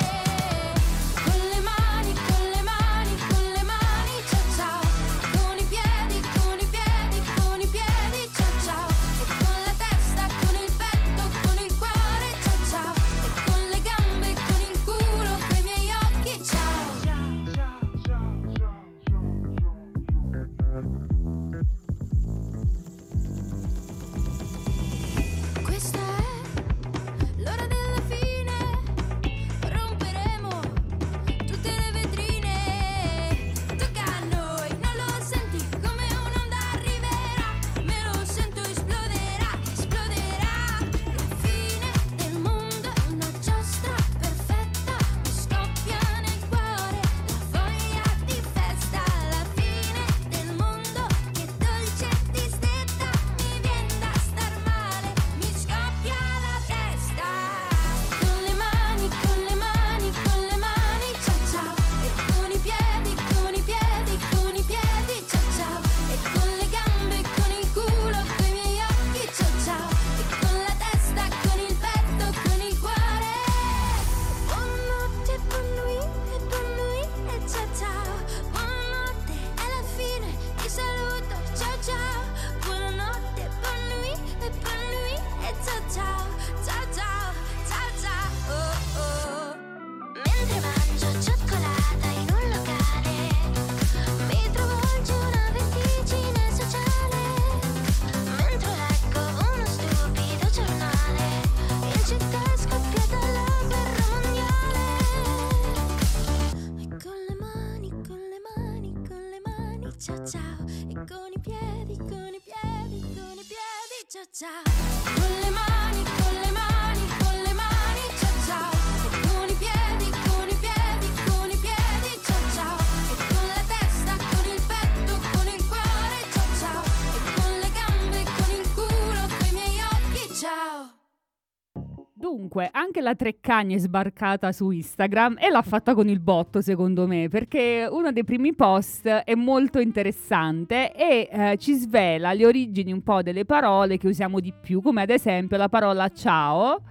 Anche la Treccani è sbarcata su Instagram e l'ha fatta con il botto, secondo me, perché uno dei primi post è molto interessante e eh, ci svela le origini un po' delle parole che usiamo di più, come ad esempio la parola ciao,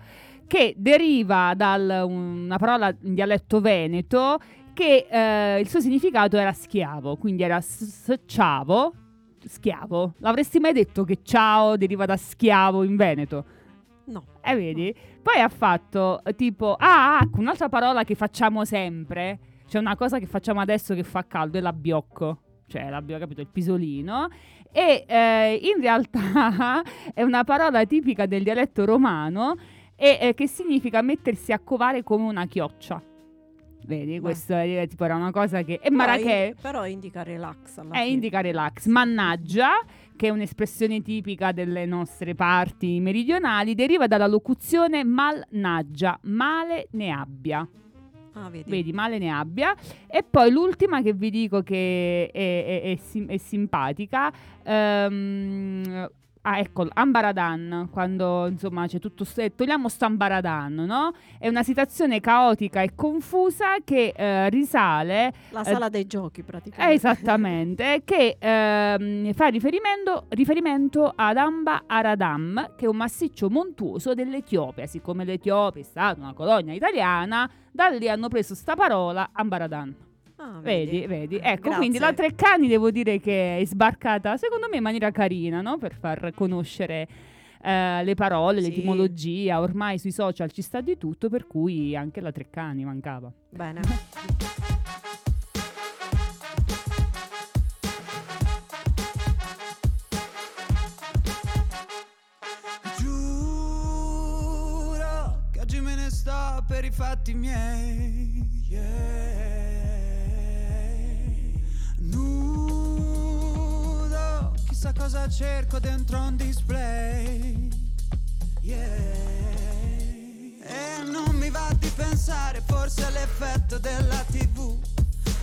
che deriva da una parola in dialetto veneto che eh, il suo significato era schiavo, quindi era schiavo, schiavo. L'avresti mai detto che ciao deriva da schiavo in veneto? No. Eh, vedi? Poi ha fatto eh, tipo, ah, ecco, un'altra parola che facciamo sempre. C'è una cosa che facciamo adesso che fa caldo, è l'abbiocco. Cioè, l'abbiamo capito, il pisolino. E eh, in realtà è una parola tipica del dialetto romano e eh, che significa mettersi a covare come una chioccia. Vedi, Beh. questo è, tipo, era una cosa che... E Però Marachè... Però indica relax alla È fine. indica relax. Mannaggia, che è un'espressione tipica delle nostre parti meridionali, deriva dalla locuzione malnaggia, male ne abbia. Ah, vedi. Vedi, male ne abbia. E poi l'ultima che vi dico che è, è- è sim- è simpatica. ehm, Ah, ecco, Ambaradan, quando insomma c'è tutto eh, togliamo sto Ambaradan, no? È una situazione caotica e confusa che eh, risale La eh, sala dei giochi eh, praticamente. Esattamente, che ehm, fa riferimento, riferimento ad Amba Aradam, che è un massiccio montuoso dell'Etiopia. Siccome l'Etiopia è stata una colonia italiana, da lì hanno preso sta parola Ambaradan. Ah, Vedi, vedi. Ecco, Grazie. quindi la Treccani devo dire che è sbarcata, secondo me, in maniera carina, no? Per far conoscere eh, le parole, Sì. l'etimologia. Ormai sui social ci sta di tutto, per cui anche la Treccani mancava. Bene. Giuro che oggi me ne sto per i fatti miei. Chissà cosa cerco dentro un display. yeah. E non mi va di pensare, forse è l'effetto della tv.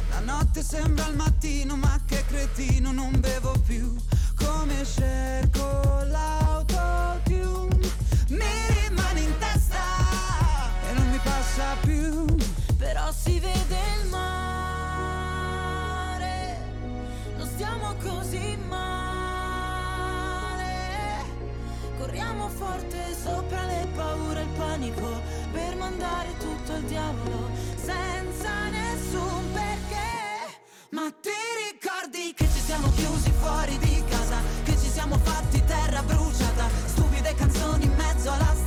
La notte sembra il mattino, ma che cretino, non bevo più. Come cerco l'autotune, mi rimane in testa e non mi passa più. Però si vede il mare, non stiamo così male. Corriamo forte sopra le paure e il panico per mandare tutto al diavolo senza nessun perché. Ma ti ricordi che ci siamo chiusi fuori di casa? Che ci siamo fatti terra bruciata? Stupide canzoni in mezzo alla strada.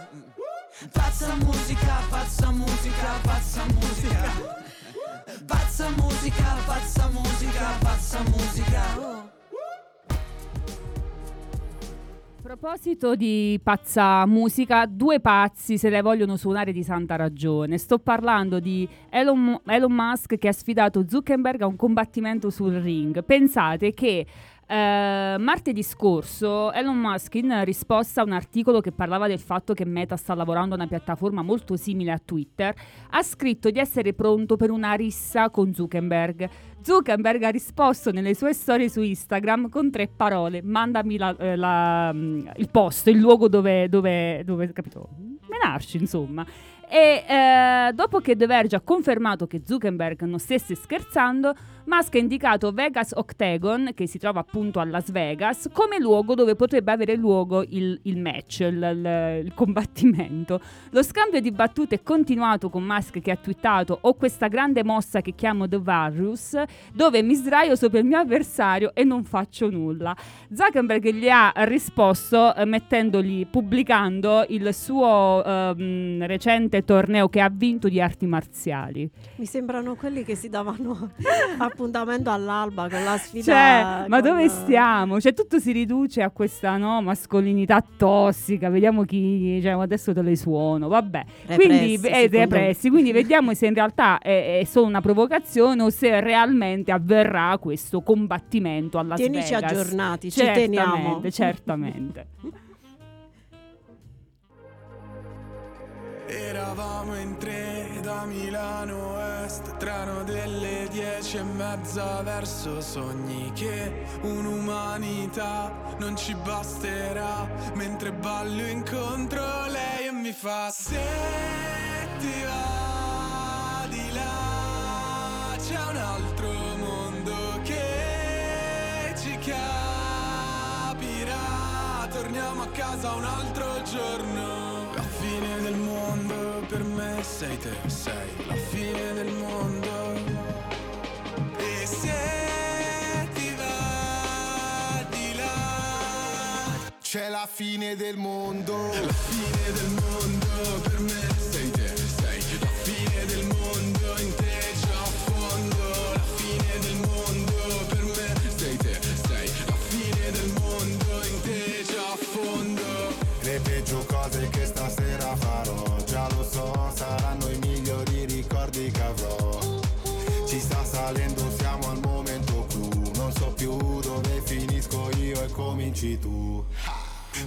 Pazza musica, pazza musica, pazza musica. Pazza musica, pazza musica, pazza musica. A proposito di pazza musica, due pazzi se le vogliono suonare di santa ragione. Sto parlando di Elon, Elon Musk che ha sfidato Zuckerberg a un combattimento sul ring. Pensate che eh, martedì scorso Elon Musk in risposta a un articolo che parlava del fatto che Meta sta lavorando a una piattaforma molto simile a Twitter, ha scritto di essere pronto per una rissa con Zuckerberg. Zuckerberg ha risposto nelle sue storie su Instagram con tre parole: mandami la- eh, la- mm, il posto, il luogo dove, dove, dove capito? Menarci, insomma. E eh, dopo che The Verge ha confermato che Zuckerberg non stesse scherzando, Musk ha indicato Vegas Octagon, che si trova appunto a Las Vegas, come luogo dove potrebbe avere luogo il, il match, il, il- il combattimento. Lo scambio di battute è continuato con Musk che ha twittato ho questa grande mossa che chiamo The Varus, dove mi sdraio sopra il mio avversario e non faccio nulla. Zuckerberg gli ha risposto eh, mettendogli, pubblicando il suo ehm, recente torneo che ha vinto di arti marziali. Mi sembrano quelli che si davano appuntamento all'alba con la sfida. Cioè, ma dove stiamo? Cioè, tutto si riduce a questa no, mascolinità tossica. Vediamo chi. Cioè, adesso te le suono. Vabbè. Repressi, quindi, eh, repressi. quindi vediamo se in realtà è, è solo una provocazione o se realmente avverrà questo combattimento alla Tienici Vegas. aggiornati, ci Certamente, teniamo. Certamente. Eravamo in tre da Milano Est, treno delle dieci e mezza verso sogni che un'umanità non ci basterà. Mentre ballo incontro lei e mi fa se ti va di là c'è un altro mondo che ci capirà. Torniamo a casa un altro giorno. Per me sei te, sei la fine del mondo. E se ti va di là c'è la fine del mondo. La fine del mondo per me io e cominci tu.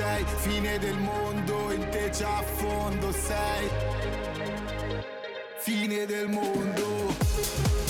Sei fine del mondo, in te già a fondo sei. Fine del mondo.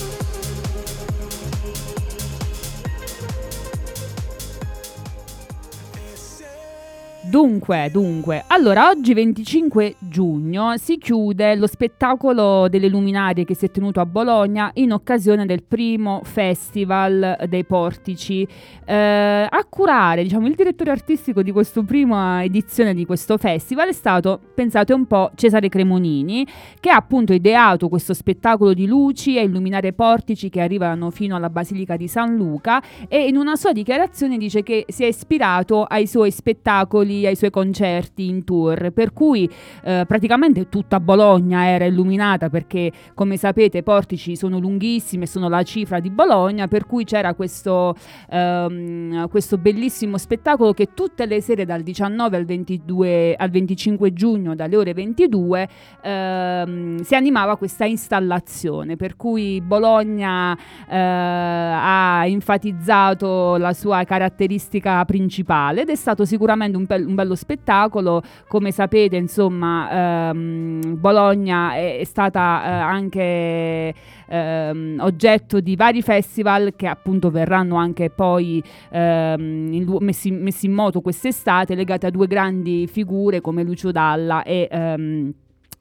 Dunque, dunque, allora oggi 25 giugno si chiude lo spettacolo delle luminarie che si è tenuto a Bologna in occasione del primo festival dei portici. Eh, a curare, diciamo, il direttore artistico di questa prima edizione di questo festival è stato, pensate un po', Cesare Cremonini, che ha appunto ideato questo spettacolo di luci e illuminare portici che arrivano fino alla Basilica di San Luca e in una sua dichiarazione dice che si è ispirato ai suoi spettacoli ai suoi concerti in tour, per cui eh, praticamente tutta Bologna era illuminata perché come sapete i portici sono lunghissimi e sono la cifra di Bologna, per cui c'era questo, ehm, questo bellissimo spettacolo che tutte le sere dal 19 al, 22, al 25 giugno dalle ore 22 ehm, si animava questa installazione, per cui Bologna eh, ha enfatizzato la sua caratteristica principale ed è stato sicuramente un, pel- un bello spettacolo, come sapete insomma ehm, Bologna è, è stata eh, anche ehm, oggetto di vari festival che appunto verranno anche poi ehm, in messi, messi in moto quest'estate legati a due grandi figure come Lucio Dalla e...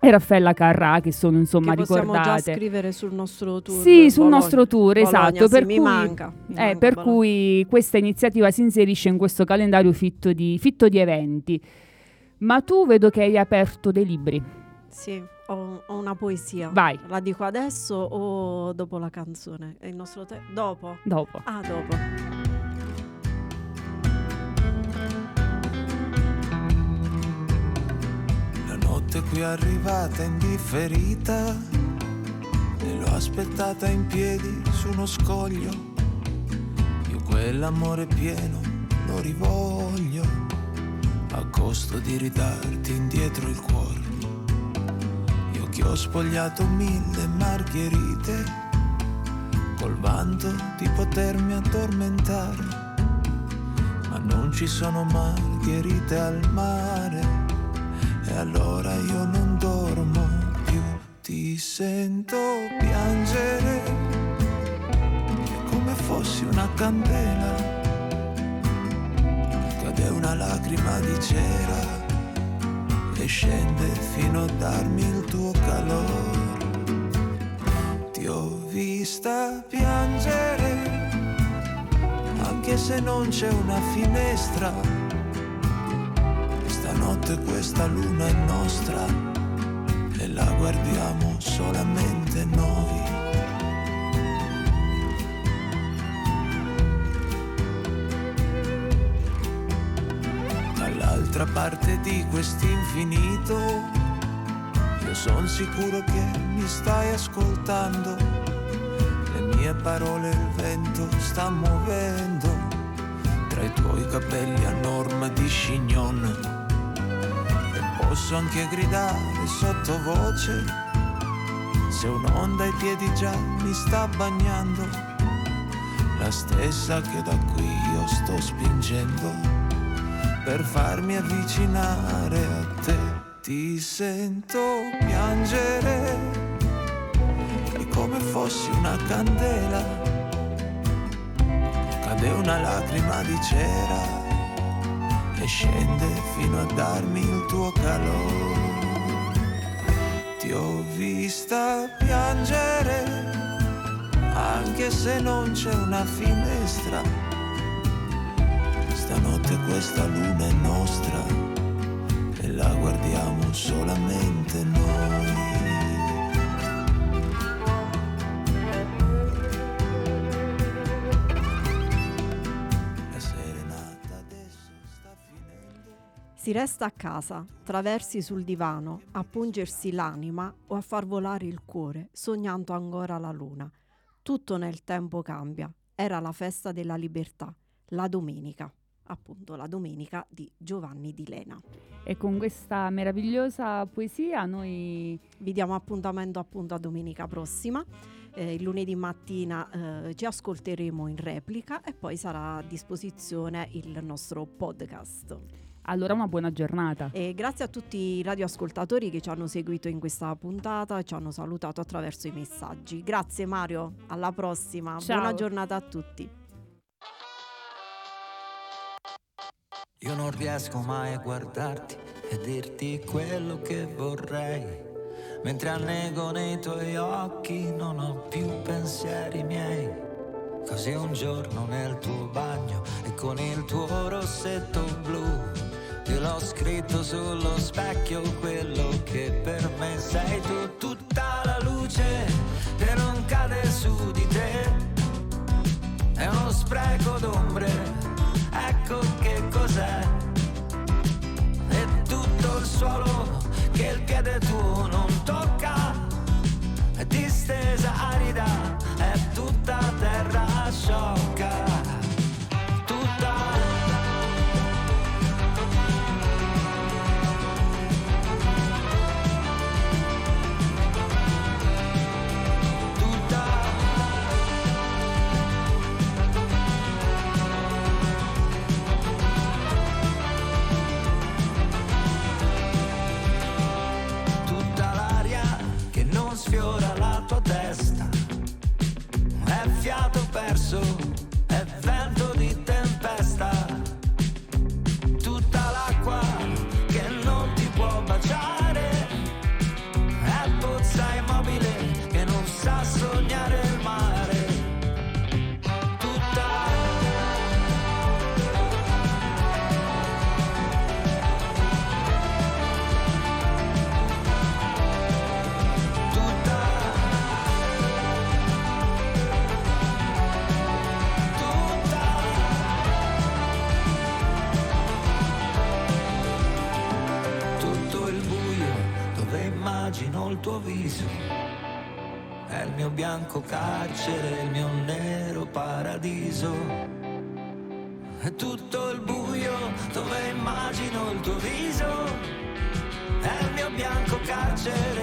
e Raffaella Carrà che sono insomma che possiamo ricordate già scrivere sul nostro tour. sì, sul Bologna. nostro tour, Bologna, esatto. sì, per mi cui, manca. mi eh, manca per cui questa iniziativa si inserisce in questo calendario fitto di, fitto di eventi. Ma tu vedo che hai aperto dei libri. Sì, ho, ho una poesia. Vai. La dico adesso o dopo la canzone? È il nostro te- Dopo? Dopo. Ah, dopo. Notte qui arrivata indifferita e l'ho aspettata in piedi su uno scoglio. Io quell'amore pieno lo rivoglio a costo di ridarti indietro il cuore. Io che ho spogliato mille margherite col vanto di potermi addormentare. Ma non ci sono margherite al mare e allora io non dormo più, ti sento piangere come fossi una candela, cade una lacrima di cera e scende fino a darmi il tuo calore. Ti ho vista piangere, anche se non c'è una finestra. Stanotte questa luna è nostra e la guardiamo solamente noi. Dall'altra parte di quest'infinito, io sono sicuro che mi stai ascoltando. Le mie parole il vento sta muovendo tra i tuoi capelli a norma di chignon. E posso anche gridare sottovoce se un'onda ai piedi già mi sta bagnando, la stessa che da qui io sto spingendo per farmi avvicinare a te. Ti sento piangere, è come fossi una candela, cade una lacrima di cera. e scende fino a darmi il tuo calore. Ti ho vista piangere, anche se non c'è una finestra. Stanotte questa luna è nostra e la guardiamo solamente noi. Si resta a casa, traversi sul divano, a pungersi l'anima o a far volare il cuore, sognando ancora la luna. Tutto nel tempo cambia. Era la festa della libertà, la domenica, appunto la domenica di Giovanni di Lena. E con questa meravigliosa poesia noi Vi diamo appuntamento appunto a domenica prossima. Eh, il lunedì mattina eh, ci ascolteremo in replica e poi sarà a disposizione il nostro podcast. Allora una buona giornata. E grazie a tutti i radioascoltatori che ci hanno seguito in questa puntata e ci hanno salutato attraverso i messaggi. Grazie Mario, alla prossima. Ciao. Buona giornata a tutti. Io non riesco mai a guardarti e dirti quello che vorrei. Mentre annego nei tuoi occhi non ho più pensieri miei. Così un giorno nel tuo bagno e con il tuo rossetto blu te l'ho scritto sullo specchio quello che per me sei tu. Tutta la luce che non cade su di te è uno spreco d'ombre. Ecco che cos'è. È tutto il suolo che il piede tuo non tocca. paradiso. È il mio bianco carcere, il mio nero paradiso. È tutto il buio dove immagino il tuo viso. È il mio bianco carcere